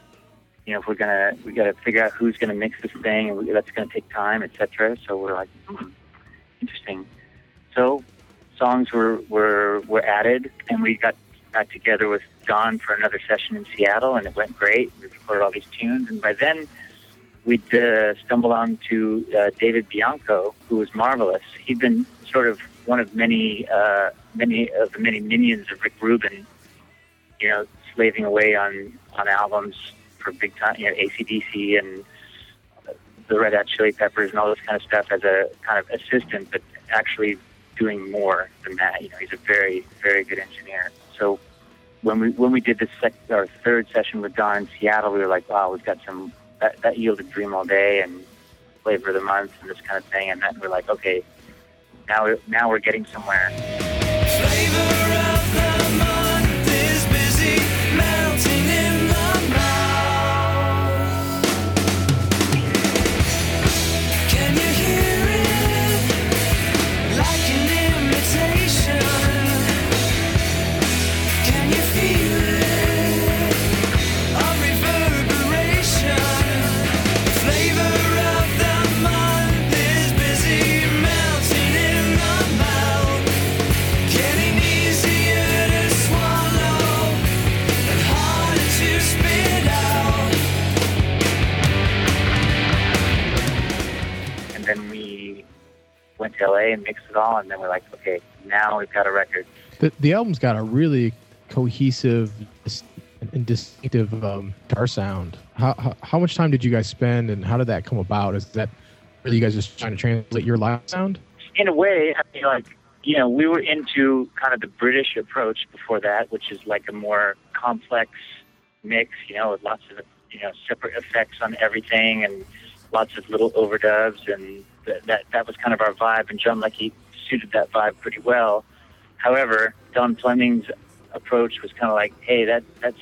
Speaker 4: you know, if we're gonna, we got to figure out who's gonna mix this thing, and we, that's gonna take time, etc. So we're like, hmm, interesting. So songs were were were added, and we got got together with Don for another session in Seattle, and it went great. We recorded all these tunes, and by then we'd uh, stumbled onto uh, David Bianco, who was marvelous. He'd been sort of one of many, uh, many of the many minions of Rick Rubin, you know, slaving away on on albums for big time, you know, AC/DC and the Red Hot Chili Peppers and all this kind of stuff as a kind of assistant, but actually doing more than that. You know, he's a very, very good engineer. So when we when we did this sec- our third session with Don in Seattle, we were like, wow, we've got some that, that yielded Dream All Day and Flavor of the Month and this kind of thing, and then we're like, okay, now now we're getting somewhere. LA and mix it all, and then we're like, okay, now we've got a record.
Speaker 3: The, the album's got a really cohesive and distinctive um, guitar sound. How, how how much time did you guys spend, and how did that come about? Is that are you guys just trying to translate your live sound?
Speaker 4: in a way, I mean, like, you know, we were into kind of the British approach before that, which is like a more complex mix, you know, with lots of, you know, separate effects on everything and lots of little overdubs. And th- that, that was kind of our vibe. And John Leckie suited that vibe pretty well. However, Don Fleming's approach was kind of like, hey, that, that's,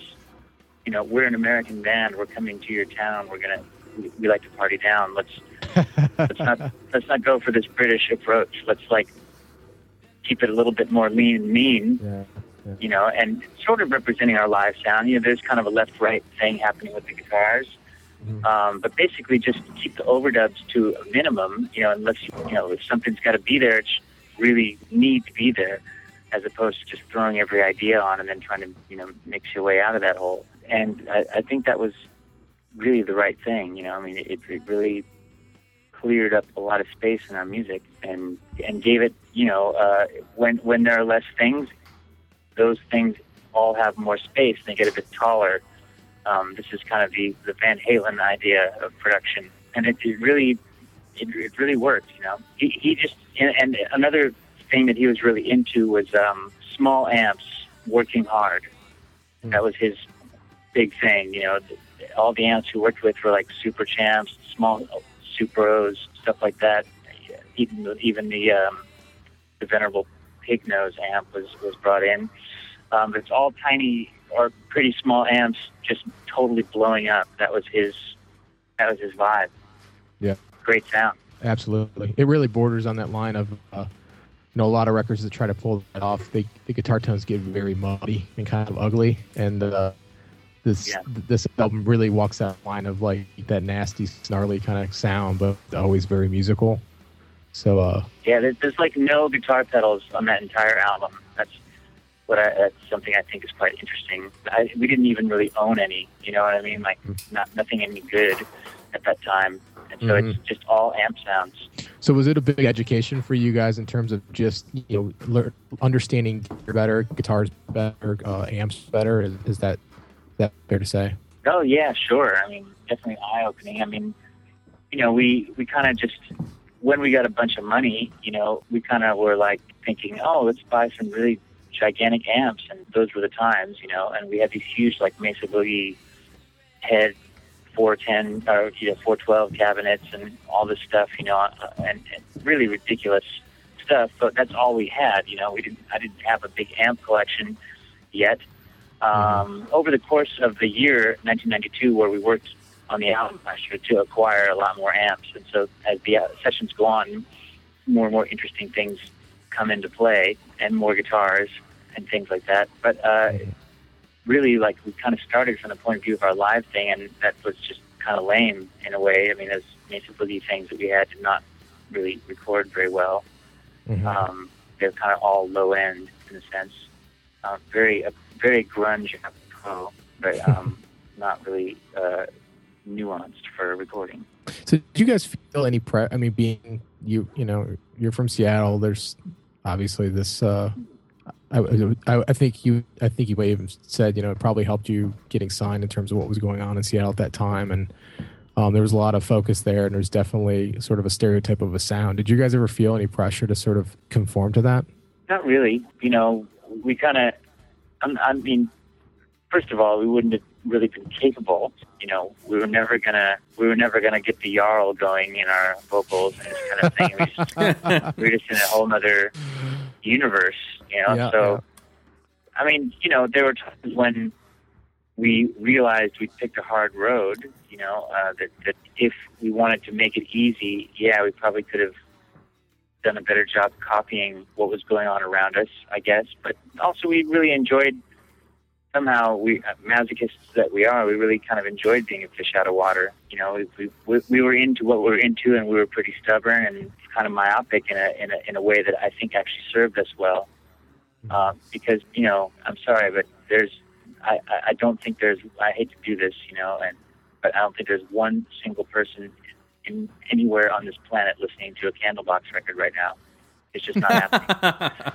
Speaker 4: you know, we're an American band. We're coming to your town. We're going to, we, we like to party down. Let's, let's not let's not go for this British approach. Let's like keep it a little bit more lean and mean,
Speaker 3: Yeah.
Speaker 4: you know, and sort of representing our live sound. You know, there's kind of a left-right thing happening with the guitars, um, but basically just keep the overdubs to a minimum. You know, unless you know if something's got to be there, it really need to be there, as opposed to just throwing every idea on and then trying to you know mix your way out of that hole. And I, I think that was really the right thing. You know, I mean, it, it really cleared up a lot of space in our music and and gave it you know uh, when when there are less things those things all have more space they get a bit taller um, this is kind of the the Van Halen idea of production. And it, it really it, it really worked you know. He, he just and, and another thing that he was really into was um, small amps working hard. That was his big thing you know. All the amps he worked with were like super champs small Supros, stuff like that. Even the, even the um, the venerable Pignose amp was was brought in. Um, it's all tiny or pretty small amps, just totally blowing up. That was his that was his vibe.
Speaker 3: Yeah.
Speaker 4: Great sound.
Speaker 3: Absolutely. It really borders on that line of, uh, you know, a lot of records that try to pull that off. They, the guitar tones get very muddy and kind of ugly, and uh, this
Speaker 4: Yeah.
Speaker 3: this album really walks that line of like that nasty, snarly kind of sound, but always very musical. So, uh,
Speaker 4: Yeah, there's, there's like no guitar pedals on that entire album. What I, that's something I think is quite interesting. I, we didn't even really own any. You know what I mean? Like mm. not nothing any good at that time, and so it's mm-hmm. just all amp sounds.
Speaker 3: so was it a big education for you guys in terms of just you know lear- understanding gear better, guitars better, uh, amps better? Is, is that is that fair to say?
Speaker 4: Oh yeah, sure. I mean, definitely eye opening. I mean, you know, we we kind of just when we got a bunch of money, you know, we kind of were like thinking, oh, let's buy some really gigantic amps, and those were the times, you know. And we had these huge like Mesa Boogie head 410 or you know 412 cabinets and all this stuff, you know, uh, and, and really ridiculous stuff. But that's all we had, you know. We didn't. I didn't have a big amp collection yet. Um, Over the course of the year 1992, where we worked on the album last year to acquire a lot more amps, and so as the uh, sessions go on, more and more interesting things come into play, and more guitars and things like that. But uh, really, like we kind of started from the point of view of our live thing, and that was just kind of lame in a way. I mean, those Mesa Boogie things that we had did not really record very well.
Speaker 3: Mhm.
Speaker 4: Um, they're kind of all low end in a sense. uh, very uh, very grunge apropos, but um, not really uh, nuanced for recording.
Speaker 3: So, do you guys feel any pre? I mean, being you, you know, you're from Seattle. There's obviously this. Uh, I, I, I think you, I think you even said, you know, it probably helped you getting signed in terms of what was going on in Seattle at that time, and um, there was a lot of focus there, and there's definitely sort of a stereotype of a sound. Did you guys ever feel any pressure to sort of conform to that?
Speaker 4: Not really. You know, we kind of. I mean, first of all, we wouldn't have really been capable. You know, we were never gonna we were never gonna get the jarl going in our vocals and this kind of thing. We, just, we were just in a whole other universe. You know,
Speaker 3: Yeah,
Speaker 4: so I mean, you know, there were times when we realized we picked a hard road. You know, uh, that that if we wanted to make it easy, yeah, we probably could have done a better job copying what was going on around us, I guess. But also, we really enjoyed somehow we uh, masochists that we are, we really kind of enjoyed being a fish out of water. You know, we we, we were into what we were into, and we were pretty stubborn and kind of myopic in a in a in a way that I think actually served us well. Uh, because you know, I'm sorry, but there's I, I I don't think there's I hate to do this, you know, and but I don't think there's one single person in anywhere on this planet listening to a Candlebox record right now. It's just not happening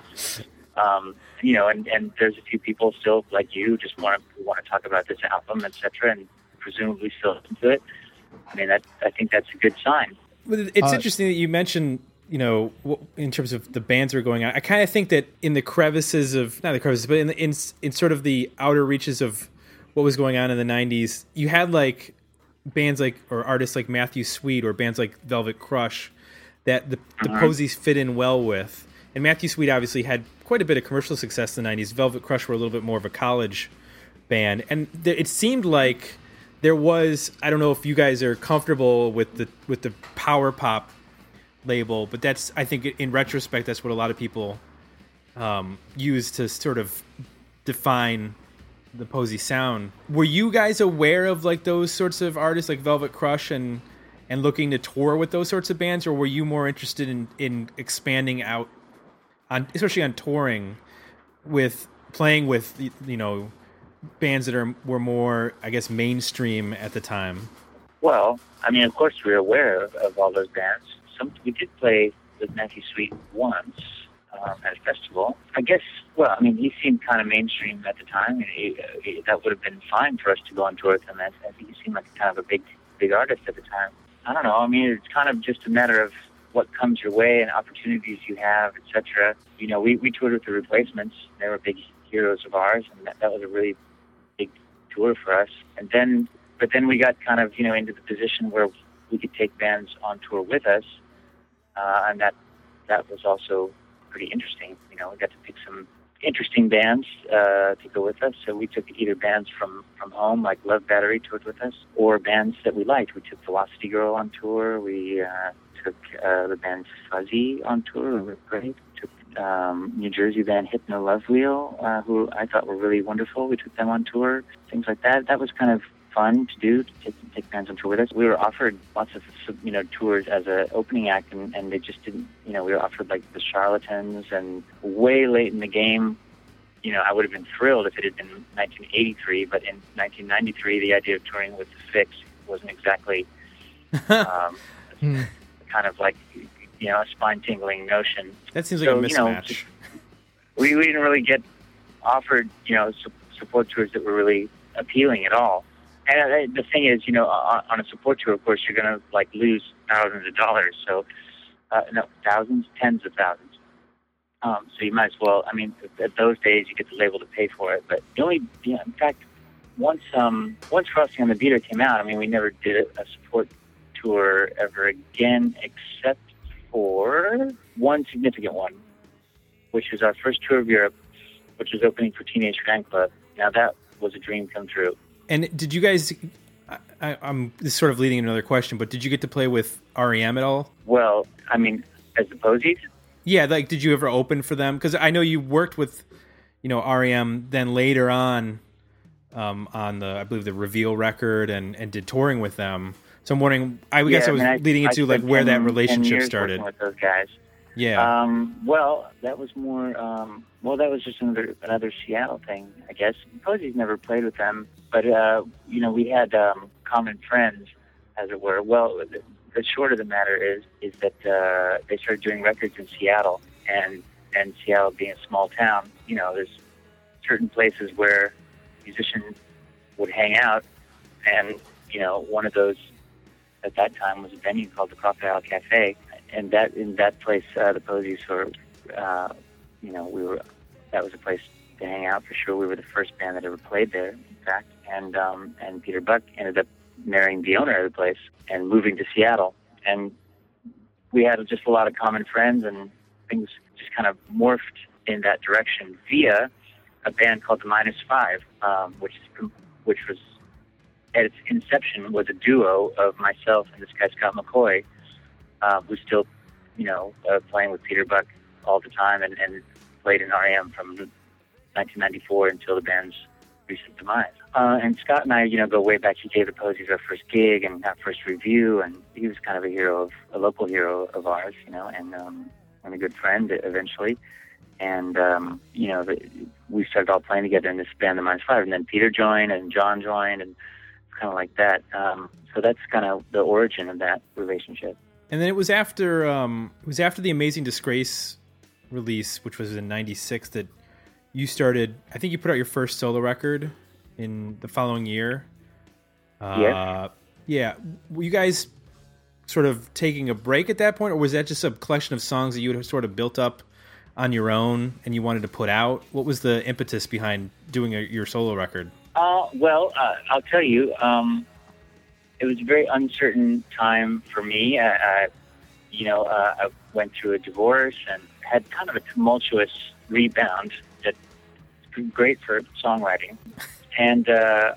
Speaker 4: um, you know, and, and there's a few people still like you just want to want to talk about this album, etc., and presumably still listen to it. I mean, that I think that's a good sign.
Speaker 2: It's
Speaker 3: Uh,
Speaker 2: interesting that you mentioned, you know, in terms of the bands that are going on. I kind of think that in the crevices of not the crevices, but in the, in in sort of the outer reaches of what was going on in the '90s, you had like bands like or artists like Matthew Sweet or bands like Velvet Crush that the, the uh-huh. Posies fit in well with. And Matthew Sweet obviously had quite a bit of commercial success in the '90s. Velvet Crush were a little bit more of a college band, and th- it seemed like there was. I don't know if you guys are comfortable with the with the power pop label, but that's I think in retrospect that's what a lot of people um, use to sort of define the Posies sound. Were you guys aware of like those sorts of artists like Velvet Crush and and looking to tour with those sorts of bands, or were you more interested in in expanding out on especially on touring with playing with you know bands that are were more I guess mainstream at the time?
Speaker 4: Well, I mean, of course, we're aware of, of all those bands. Some we did play with Matthew Sweet once um, at a festival. I guess. Well, I mean, he seemed kind of mainstream at the time, and he, he, that would have been fine for us to go on tour with him. I, I think he seemed like kind of a big, big artist at the time. I don't know. I mean, it's kind of just a matter of what comes your way and opportunities you have, etc. You know, we, we toured with the Replacements. They were big heroes of ours, and that, that was a really big tour for us. And then, but then we got kind of you know into the position where we could take bands on tour with us, uh, and that that was also pretty interesting. You know, we got to pick some interesting bands uh, to go with us. So we took either bands from from home, like Love Battery, toured with us, or bands that we liked. We took Velocity Girl on tour. We uh, took uh, the band Fuzzy on tour. Were great. Took um, New Jersey band Hypnolovewheel, uh, who I thought were really wonderful. We took them on tour. Things like that. That was kind of fun to do to take, take bands on tour with us. We were offered lots of you know tours as an opening act, and, and they just didn't. You know, we were offered like the Charlatans, and way late in the game. You know, I would have been thrilled if it had been 1983, but in 1993, the idea of touring with the Fixx wasn't exactly um,
Speaker 3: Hmm.
Speaker 4: kind of like you know a spine tingling notion.
Speaker 2: That seems like
Speaker 4: So,
Speaker 2: a
Speaker 4: you know,
Speaker 2: mismatch.
Speaker 4: just- We, we didn't really get offered you know su- support tours that were really appealing at all. And uh, the thing is, you know, on, a support tour, of course, you're going to like lose thousands of dollars. So, uh, no, thousands, tens of thousands. Um, so you might as well. I mean, at those days, you get the label to pay for it. But the only, you know, in fact, once um, once Frosting on the Beater came out, I mean, we never did a support tour ever again, except for one significant one, which was our first tour of Europe, which was opening for Teenage Fanclub. Now that was a dream come true.
Speaker 2: And did you guys? I, I, I'm this sort of leading another question, but did you get to play with REM at all?
Speaker 4: Well, I mean, as the Posies,
Speaker 2: Yeah, like did you ever open for them? Because I know you worked with, you know, REM. Then later on, um, on the I believe the Reveal record and and did touring with them. So I'm wondering. I guess I was
Speaker 4: mean,
Speaker 2: leading into like where that
Speaker 4: 10 10
Speaker 2: relationship started.
Speaker 4: with those guys.
Speaker 2: Yeah.
Speaker 4: Um, well, that was more. Um, well, that was just another another Seattle thing, I guess. Posies never played with them, but uh, you know, we had um, common friends, as it were. Well, the, the short of the matter is is that uh, they started doing records in Seattle, and and Seattle being a small town, you know, there's certain places where musicians would hang out, and you know, one of those at that time was a venue called the Crocodile Cafe, and that in that place, uh, the Posies were, uh, you know, we were that was a place to hang out for sure. We were the first band that ever played there, in fact, and um, and Peter Buck ended up marrying the owner of the place and moving to Seattle, and we had just a lot of common friends, and things just kind of morphed in that direction via a band called the Minus Five, um, which is which was at its inception was a duo of myself and this guy Scott McCaughey, uh, who's still, you know, uh, playing with Peter Buck all the time and, and played in REM from 1994 until the band's recent demise. Uh, and Scott and I, you know, go way back. He gave the Posies our first gig and our first review, and he was kind of a hero of a local hero of ours, you know, and um, and a good friend eventually. And um, you know, the, we started all playing together in this band, the Minus Five, and then Peter joined and John joined, and kind of like that. Um, so that's kind of the origin of that relationship.
Speaker 2: And then it was after um, it was after the Amazing Disgrace release, which was in '96, that you started. I think you put out your first solo record in the following year. Uh,
Speaker 4: Yes.
Speaker 2: Yeah. Were you guys sort of taking a break at that point, or was that just a collection of songs that you had sort of built up on your own and you wanted to put out? What was the impetus behind doing a, your solo record?
Speaker 4: Uh, well, uh, I'll tell you, um, it was a very uncertain time for me. I, I you know, uh, I went through a divorce and had kind of a tumultuous rebound that's great for songwriting. And, uh,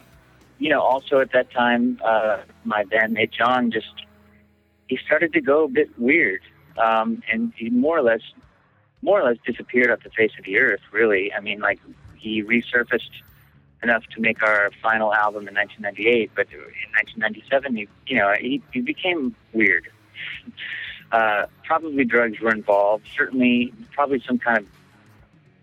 Speaker 4: you know, also at that time, uh, my bandmate John just, he started to go a bit weird. Um, and he more or less, more or less disappeared off the face of the earth, really. I mean, like, he resurfaced enough to make our final album in 1998, but in 1997, he, you know, he, he became weird. Uh, probably drugs were involved. Certainly, probably some kind of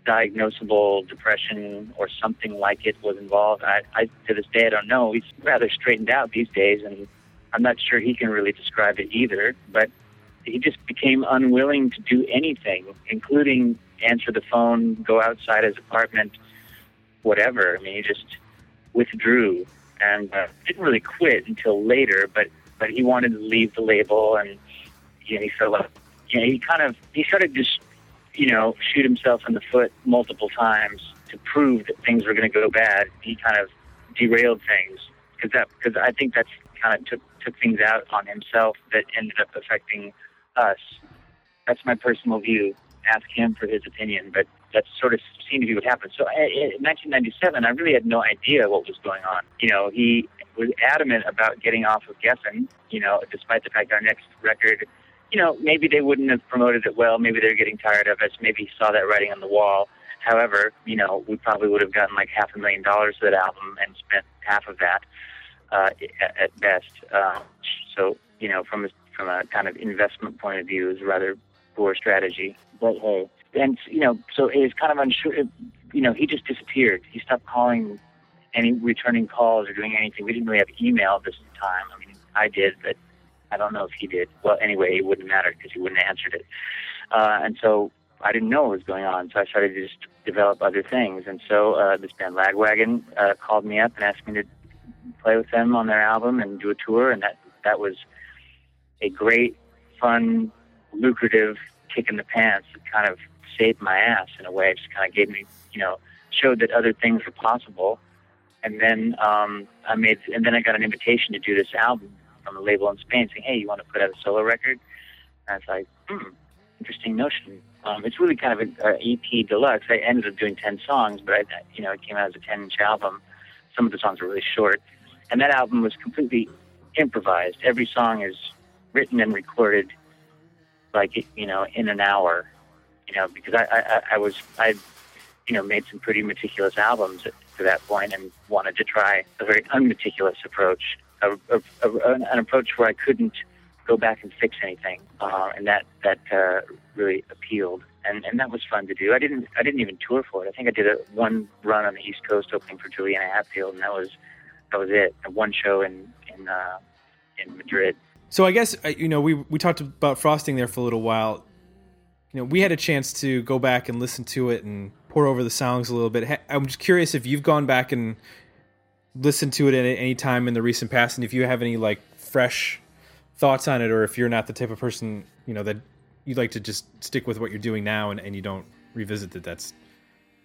Speaker 4: diagnosable depression or something like it was involved. I, I to this day I don't know. He's rather straightened out these days, and I'm not sure he can really describe it either. But he just became unwilling to do anything, including answer the phone, go outside his apartment, whatever. I mean, he just withdrew and uh, didn't really quit until later. But but he wanted to leave the label, and you know, he felt like you know, he kind of he started just you know shoot himself in the foot multiple times to prove that things were going to go bad. He kind of derailed things because that because I think that's kind of took took things out on himself that ended up affecting us. That's my personal view. Ask him for his opinion, but that sort of seemed to be what happened. So eh, in 1997, I really had no idea what was going on. You know, he was adamant about getting off of Geffen. You know, despite the fact our next record, you know, maybe they wouldn't have promoted it well. Maybe they're getting tired of us. Maybe saw that writing on the wall. However, you know, we probably would have gotten like half a million dollars for that album and spent half of that uh, at, best. Uh, so, you know, from a, from a kind of investment point of view, was rather poor strategy. But hey, and you know, so it was kind of unsure. You know, he just disappeared. He stopped calling any returning calls or doing anything. We didn't really have email this time. I mean, I did, but I don't know if he did. Well, anyway, it wouldn't matter because he wouldn't have answered it. Uh, and so I didn't know what was going on. So I started to just develop other things. And so uh, this band Lagwagon uh, called me up and asked me to play with them on their album and do a tour. And that that was a great, fun, lucrative kick in the pants that kind of saved my ass in a way. It just kind of gave me, you know, showed that other things were possible. And then um, I made, and then I got an invitation to do this album from a label in Spain, saying, "Hey, you want to put out a solo record?" And I was like, "Hmm, interesting notion." Um, it's really kind of an EP deluxe. I ended up doing ten songs, but I, you know, it came out as a ten-inch album. Some of the songs were really short, and that album was completely improvised. Every song is written and recorded like you know in an hour you know because i i, I was i you know made some pretty meticulous albums at, to that point and wanted to try a very unmeticulous approach a, a, a, an approach where i couldn't
Speaker 6: go back and fix anything, uh, and that that uh, really appealed, and and that was fun to do. I didn't I didn't even tour for it. I think I did a one run on the East Coast opening for Juliana Hatfield, and that was that was it. One show in in uh, in Madrid.
Speaker 2: So I guess uh, you know we we talked about frosting there for a little while. You know, we had a chance to go back and listen to it and pour over the songs a little bit. I'm just curious if you've gone back and listened to it at any time in the recent past, and if you have any like fresh thoughts on it, or if you're not the type of person you know that you'd like to just stick with what you're doing now and, and you don't revisit it. That's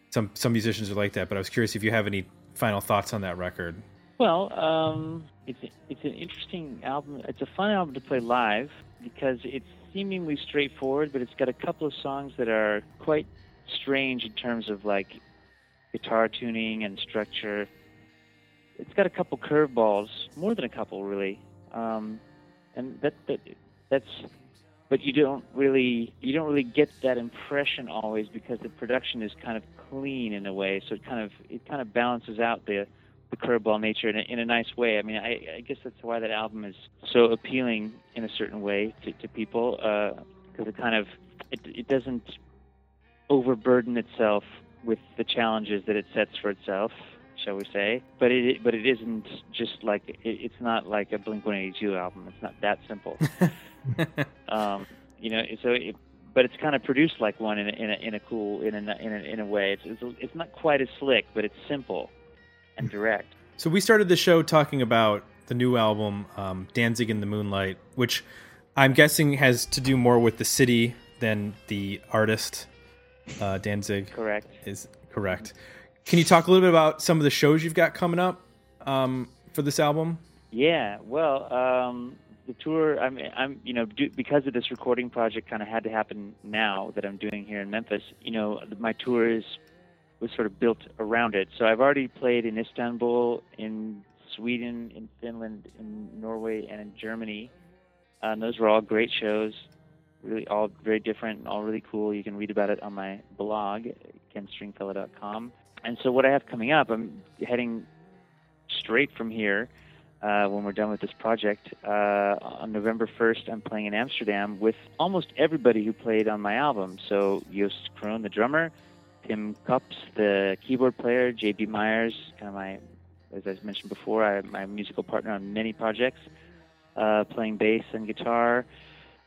Speaker 2: some some musicians are like that. But I was curious if you have any final thoughts on that record.
Speaker 4: Well, um, it's it's an interesting album. It's a fun album to play live because it's seemingly straightforward, but it's got a couple of songs that are quite strange in terms of like guitar tuning and structure. It's got a couple curveballs, more than a couple really, um, and that that that's. But you don't really you don't really get that impression always because the production is kind of clean in a way, so it kind of it kind of balances out the the curveball nature in a, in a nice way. I mean, I, I guess that's why that album is so appealing in a certain way to, to people because it kind of it, it doesn't overburden itself with the challenges that it sets for itself, shall we say? But it but it isn't just like it, it's not like a Blink 182 album. It's not that simple. um, you know, so it, but it's kind of produced like one in a, in a, in a cool in a, in a in a way. It's, it's it's not quite as slick, but it's simple and direct.
Speaker 2: So we started the show talking about the new album, um, Danzig in the Moonlight, which I'm guessing has to do more with the city than the artist. Uh, Danzig
Speaker 4: Correct.
Speaker 2: is correct. Can you talk a little bit about some of the shows you've got coming up um, for this album?
Speaker 4: Yeah, well, um, the tour. I'm, I'm, you know, do, because of this recording project, kind of had to happen now that I'm doing here in Memphis. You know, my tour is was sort of built around it. So I've already played in Istanbul, in Sweden, in Finland, in Norway, and in Germany. Uh, and those were all great shows, really all very different and all really cool. You can read about it on my blog, kenstringfellow.com. And so what I have coming up, I'm heading straight from here uh, when we're done with this project. Uh, on November 1st, I'm playing in Amsterdam with almost everybody who played on my album. So Joost Kroon, the drummer, Tim Cups, the keyboard player, JB Meijers, kind of my, as I mentioned before, I, my musical partner on many projects, uh, playing bass and guitar.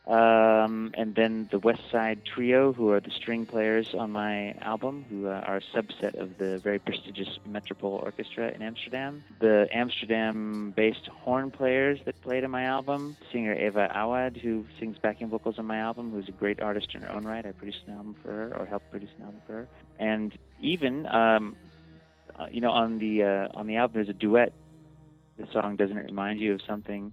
Speaker 4: Um, and then the West Side Trio, who are the string players on my album, who uh, are a subset of the very prestigious Metropole Orchestra in Amsterdam. The Amsterdam-based horn players that played on my album, singer Eva Awad, who sings backing vocals on my album, who's a great artist in her own right. I produced an album for her, or helped produce an album for her. And even, um, uh, you know, on the uh, on the album, there's a duet. The song doesn't remind you of something,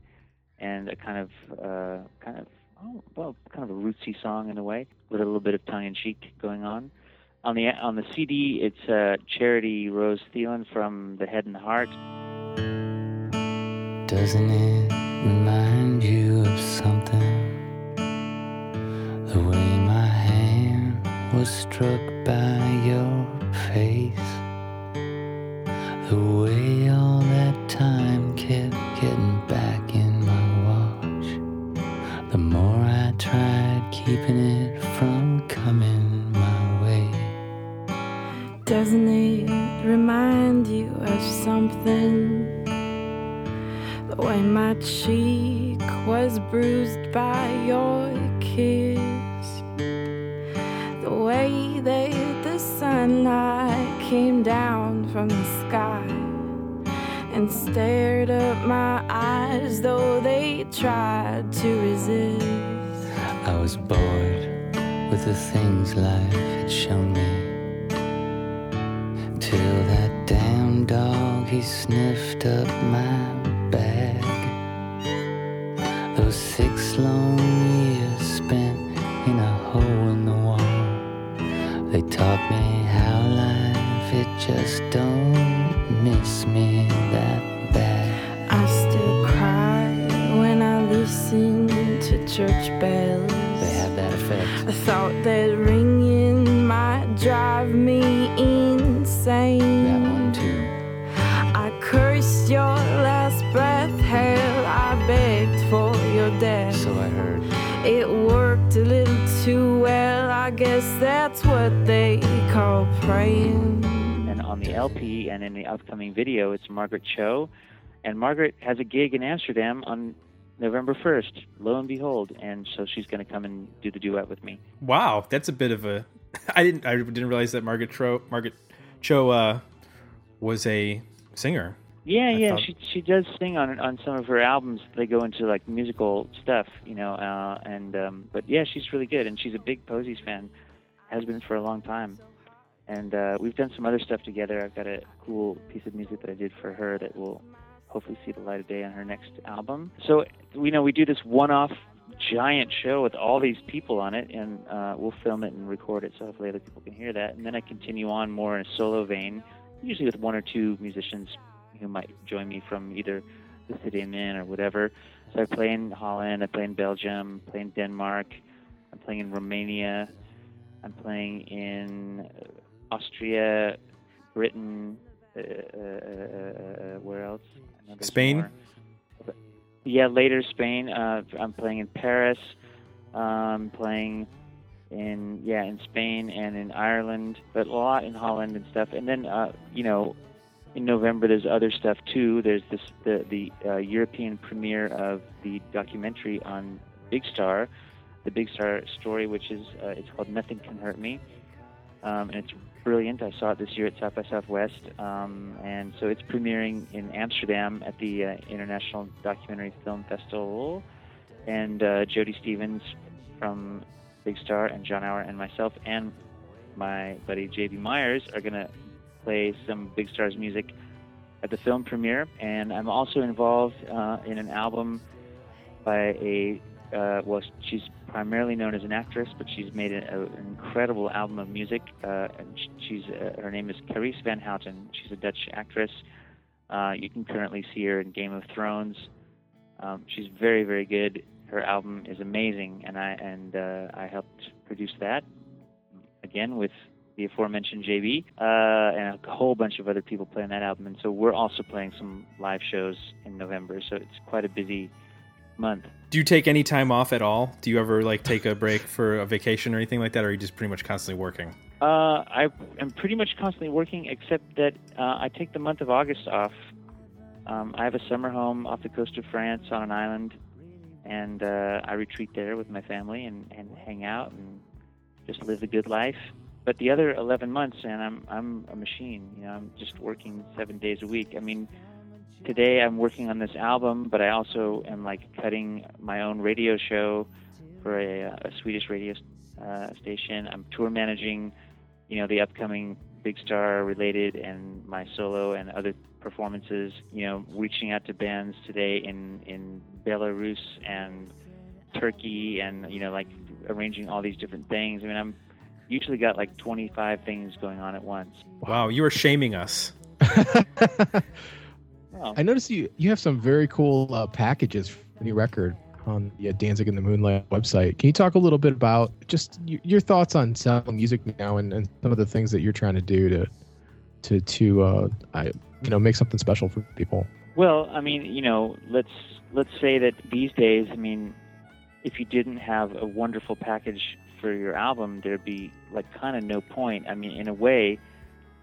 Speaker 4: and a kind of uh, kind of oh, well, kind of a rootsy song in a way, with a little bit of tongue-in-cheek going on. On the on the CD, it's uh, Charity Rose Thielen from The Head and the Heart.
Speaker 5: Doesn't it remind you of something? The way my hand was struck by your face. The way all that time kept getting back in
Speaker 7: Doesn't it remind you of something? The way my cheek was bruised by your kiss. The way that the sunlight came down from the sky and stared up my eyes, though they tried to resist.
Speaker 5: I was bored with the things life had shown me. He sniffed up my
Speaker 4: upcoming video, it's Margaret Cho. And Margaret has a gig in Amsterdam on November 1st, lo and behold. And so she's going to come and do the duet with me.
Speaker 2: Wow, that's a bit of a. I didn't. I didn't realize that Margaret Cho. Margaret Cho uh, was a singer.
Speaker 4: Yeah,
Speaker 2: I
Speaker 4: yeah,
Speaker 2: thought-
Speaker 4: she she does sing on on some of her albums. They go into like musical stuff, you know. Uh, and um, but yeah, she's really good, and she's a big Posies fan, has been for a long time. And uh, we've done some other stuff together. I've got a cool piece of music that I did for her that will hopefully see the light of day on her next album. So we know we do this one-off giant show with all these people on it, and uh, we'll film it and record it, so hopefully other people can hear that. And then I continue on more in a solo vein, usually with one or two musicians who might join me from either the city I'm in or whatever. So I play in Holland, I play in Belgium, I play in Denmark, I'm playing in Romania, I'm playing in Austria, Britain, uh, uh, uh, where else? I know there's
Speaker 2: Spain?
Speaker 4: Yeah, later Spain. Uh, I'm playing in Paris. Um, playing in yeah in Spain and in Ireland, but a lot in Holland and stuff. And then uh, you know in November there's other stuff too. There's this the the uh, European premiere of the documentary on Big Star, the Big Star story, which is uh, it's called Nothing Can Hurt Me, um, and it's brilliant. I saw it this year at South by Southwest, um, and so it's premiering in Amsterdam at the uh, International Documentary Film Festival, and uh, Jody Stephens from Big Star and Jon Auer and myself and my buddy JB Meijers are gonna play some Big Star's music at the film premiere, and I'm also involved uh, in an album by a uh, well, she's primarily known as an actress, but she's made a, a, an incredible album of music. Uh, and she's uh, her name is Carice Van Houten. She's a Dutch actress. Uh, you can currently see her in Game of Thrones. Um, she's very, very good. Her album is amazing, and I and uh, I helped produce that again with the aforementioned JB uh, and a whole bunch of other people playing that album. And so we're also playing some live shows in November. So it's quite a busy month.
Speaker 2: Do you take any time off at all? Do you ever like take a break for a vacation or anything like that, or are you just pretty much constantly working?
Speaker 4: Uh, I am pretty much constantly working, except that uh, I take the month of August off. Um, I have a summer home off the coast of France on an island, and uh, I retreat there with my family and, and hang out and just live the good life. But the other 11 months, and I'm I'm a machine. You know, I'm just working seven days a week. I mean, today I'm working on this album, but I also am like cutting my own radio show for a, a Swedish radio uh, station. I'm tour managing, you know, the upcoming Big Star related and my solo and other performances. You know, reaching out to bands today in in Belarus and Turkey, and you know, like arranging all these different things. I mean, I'm usually got like 25 things going on at once.
Speaker 2: Wow, you are shaming us.
Speaker 4: Well,
Speaker 3: I noticed you you have some very cool uh, packages for the new record on the uh, Danzig in the Moonlight website. Can you talk a little bit about just y- your thoughts on selling music now and, and some of the things that you're trying to do to to to uh, I, you know make something special for people?
Speaker 4: Well, I mean, you know, let's let's say that these days, I mean, if you didn't have a wonderful package for your album, there'd be like kind of no point. I mean, in a way,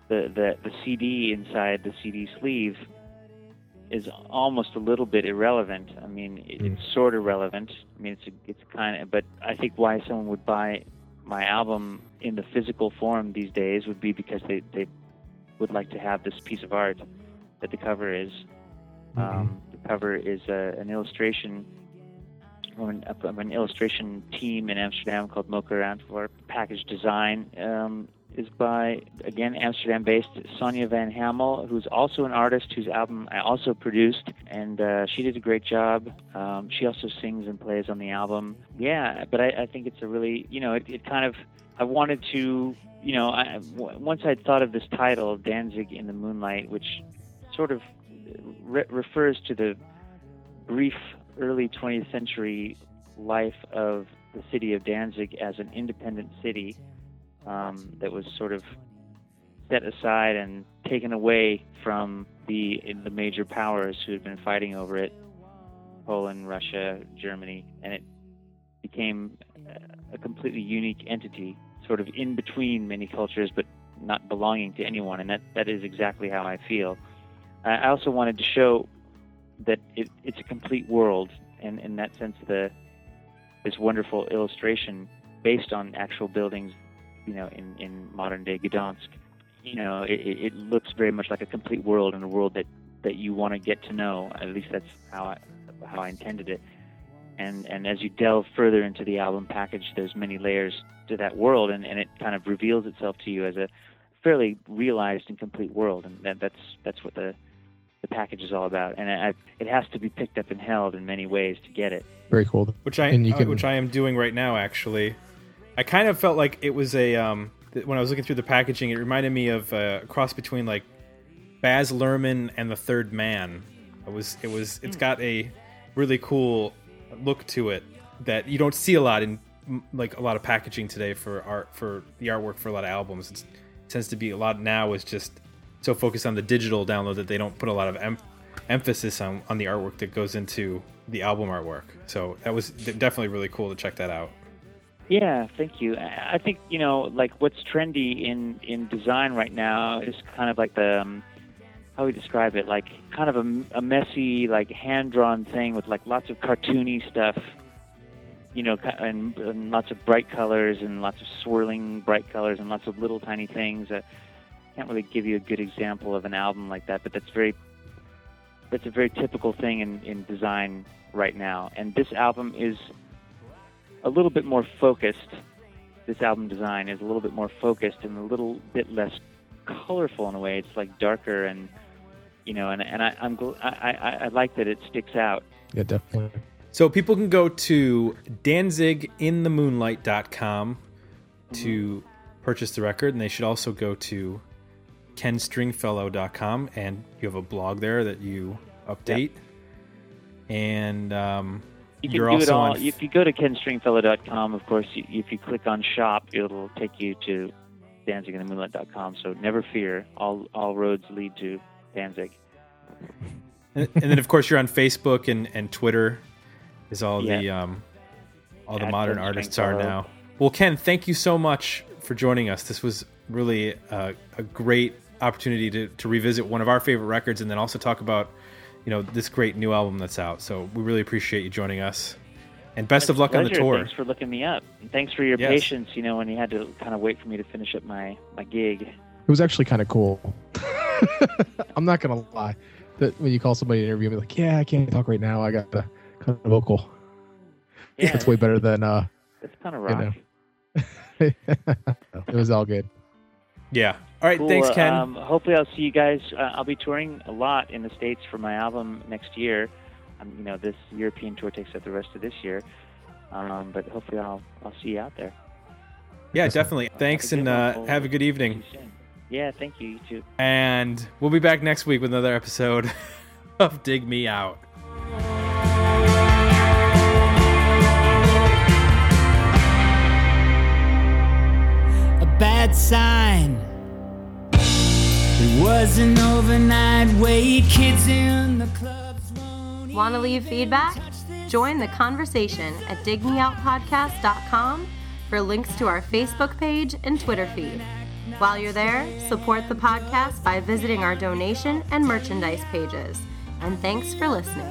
Speaker 4: the the the CD inside the CD sleeve is almost a little bit irrelevant. I mean, it,
Speaker 3: Mm.
Speaker 4: it's sort of relevant. I mean, it's a, it's kind of, but I think why someone would buy my album in the physical form these days would be because they they would like to have this piece of art that the cover is. Um, the cover is uh, an illustration from an, from an illustration team in Amsterdam called Mocha Antwerp. Package design um, is by, again, Amsterdam based Sonja Van Hamel, who's also an artist whose album I also produced. And uh, she did a great job. Um, she also sings and plays on the album. Yeah, but I, I think it's a really, you know, it, it kind of, I wanted to, you know, I, w- once I'd thought of this title, Danzig in the Moonlight, which sort of re- refers to the brief early 20th century life of the city of Danzig as an independent city um, that was sort of set aside and taken away from the the major powers who had been fighting over it Poland, Russia, Germany, and it became a completely unique entity. sort of in between many cultures, but not belonging to anyone, and that that is exactly how I feel. I I also wanted to show that it, it's a complete world, and in that sense, the this wonderful illustration based on actual buildings, you know, in, in modern day Gdansk. You know, it, it it looks very much like a complete world and a world that, that you want to get to know. At least that's how I, how I intended it. And and as you delve further into the album package, there's many layers to that world, and, and it kind of reveals itself to you as a fairly realized and complete world. And that, that's that's what the the package is all about. And I, it has to be picked up and held in many ways to get it.
Speaker 3: Very cool.
Speaker 2: which I
Speaker 3: And you
Speaker 2: uh,
Speaker 3: can-
Speaker 2: which I am doing right now. Actually, I kind of felt like it was a um, th- when I was looking through the packaging, it reminded me of uh, a cross between like Baz Luhrmann and The Third Man. It was it was it's got a really cool look to it that you don't see a lot in like a lot of packaging today for art for the artwork for a lot of albums. It's, it tends to be a lot now is just so focused on the digital download that they don't put a lot of em- emphasis on on the artwork that goes into the album artwork. So that was definitely really cool to check that out.
Speaker 4: Yeah, thank you. I think you know, like what's trendy in in design right now is kind of like the um, how we describe it? Like kind of a, a messy, like hand drawn thing with like lots of cartoony stuff. You know, and, and lots of bright colors and lots of swirling bright colors and lots of little tiny things. I can't really give you a good example of an album like that, but that's very that's a very typical thing in, in design right now. And this album is a little bit more focused. This album design is a little bit more focused and a little bit less colorful in a way. It's like darker and you know, and and I, I'm gl- I, I I like that it sticks out.
Speaker 3: Yeah, definitely.
Speaker 2: So people can go to danziginthemoonlight.com to purchase the record, and they should also go to kenstringfellow.com, and you have a blog there that you update. And um,
Speaker 4: You can
Speaker 2: you're
Speaker 4: do it all.
Speaker 2: on.
Speaker 4: If you go to kenstringfellow.com, of course, you, if you click on shop, it'll take you to danziginthemoonlight.com. So never fear, all all roads lead to Danzig.
Speaker 2: and, and then of course you're on Facebook and, and Twitter is all the um, all the
Speaker 4: At
Speaker 2: modern
Speaker 4: Ken
Speaker 2: artists are now. Well, Ken, thank you so much for joining us. This was really uh, a great opportunity to, to revisit one of our favorite records and then also talk about you know this great new album that's out. So we really appreciate you joining us. And best of luck on the tour.
Speaker 4: Thanks for looking me up. And thanks for your
Speaker 2: Yes.
Speaker 4: patience. You know, when you had to kind of wait for me to finish up my my gig.
Speaker 3: It was actually kind of cool. I'm not gonna lie. That when you call somebody to interview me, like, yeah, I can't talk right now. I got the kind of vocal.
Speaker 4: Yeah,
Speaker 3: It's way better than uh.
Speaker 4: It's kind of
Speaker 3: you know. it was all good.
Speaker 2: Yeah. All right.
Speaker 4: Cool.
Speaker 2: Thanks, Ken.
Speaker 4: Um, hopefully, I'll see you guys. Uh, I'll be touring a lot in the states for my album next year. Um, you know, this European tour takes up the rest of this year. Um, but hopefully, I'll I'll see you out there.
Speaker 2: yeah, definitely. Thanks,
Speaker 4: Have
Speaker 2: and uh, have a good evening.
Speaker 4: Yeah, thank you. You too.
Speaker 2: And we'll be back next week with another episode of Dig Me Out.
Speaker 8: a bad sign. Was an overnight wait, kids in the clubs
Speaker 1: Want to leave feedback? Join the conversation at digmeoutpodcast.com for links to our Facebook page and Twitter feed. While you're there, support the podcast by visiting our donation and merchandise pages. And thanks for listening.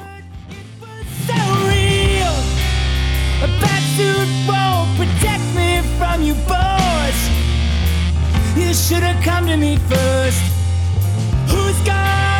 Speaker 8: so real. A batsuit won't protect me from you boys. You should have come to me first. Who's got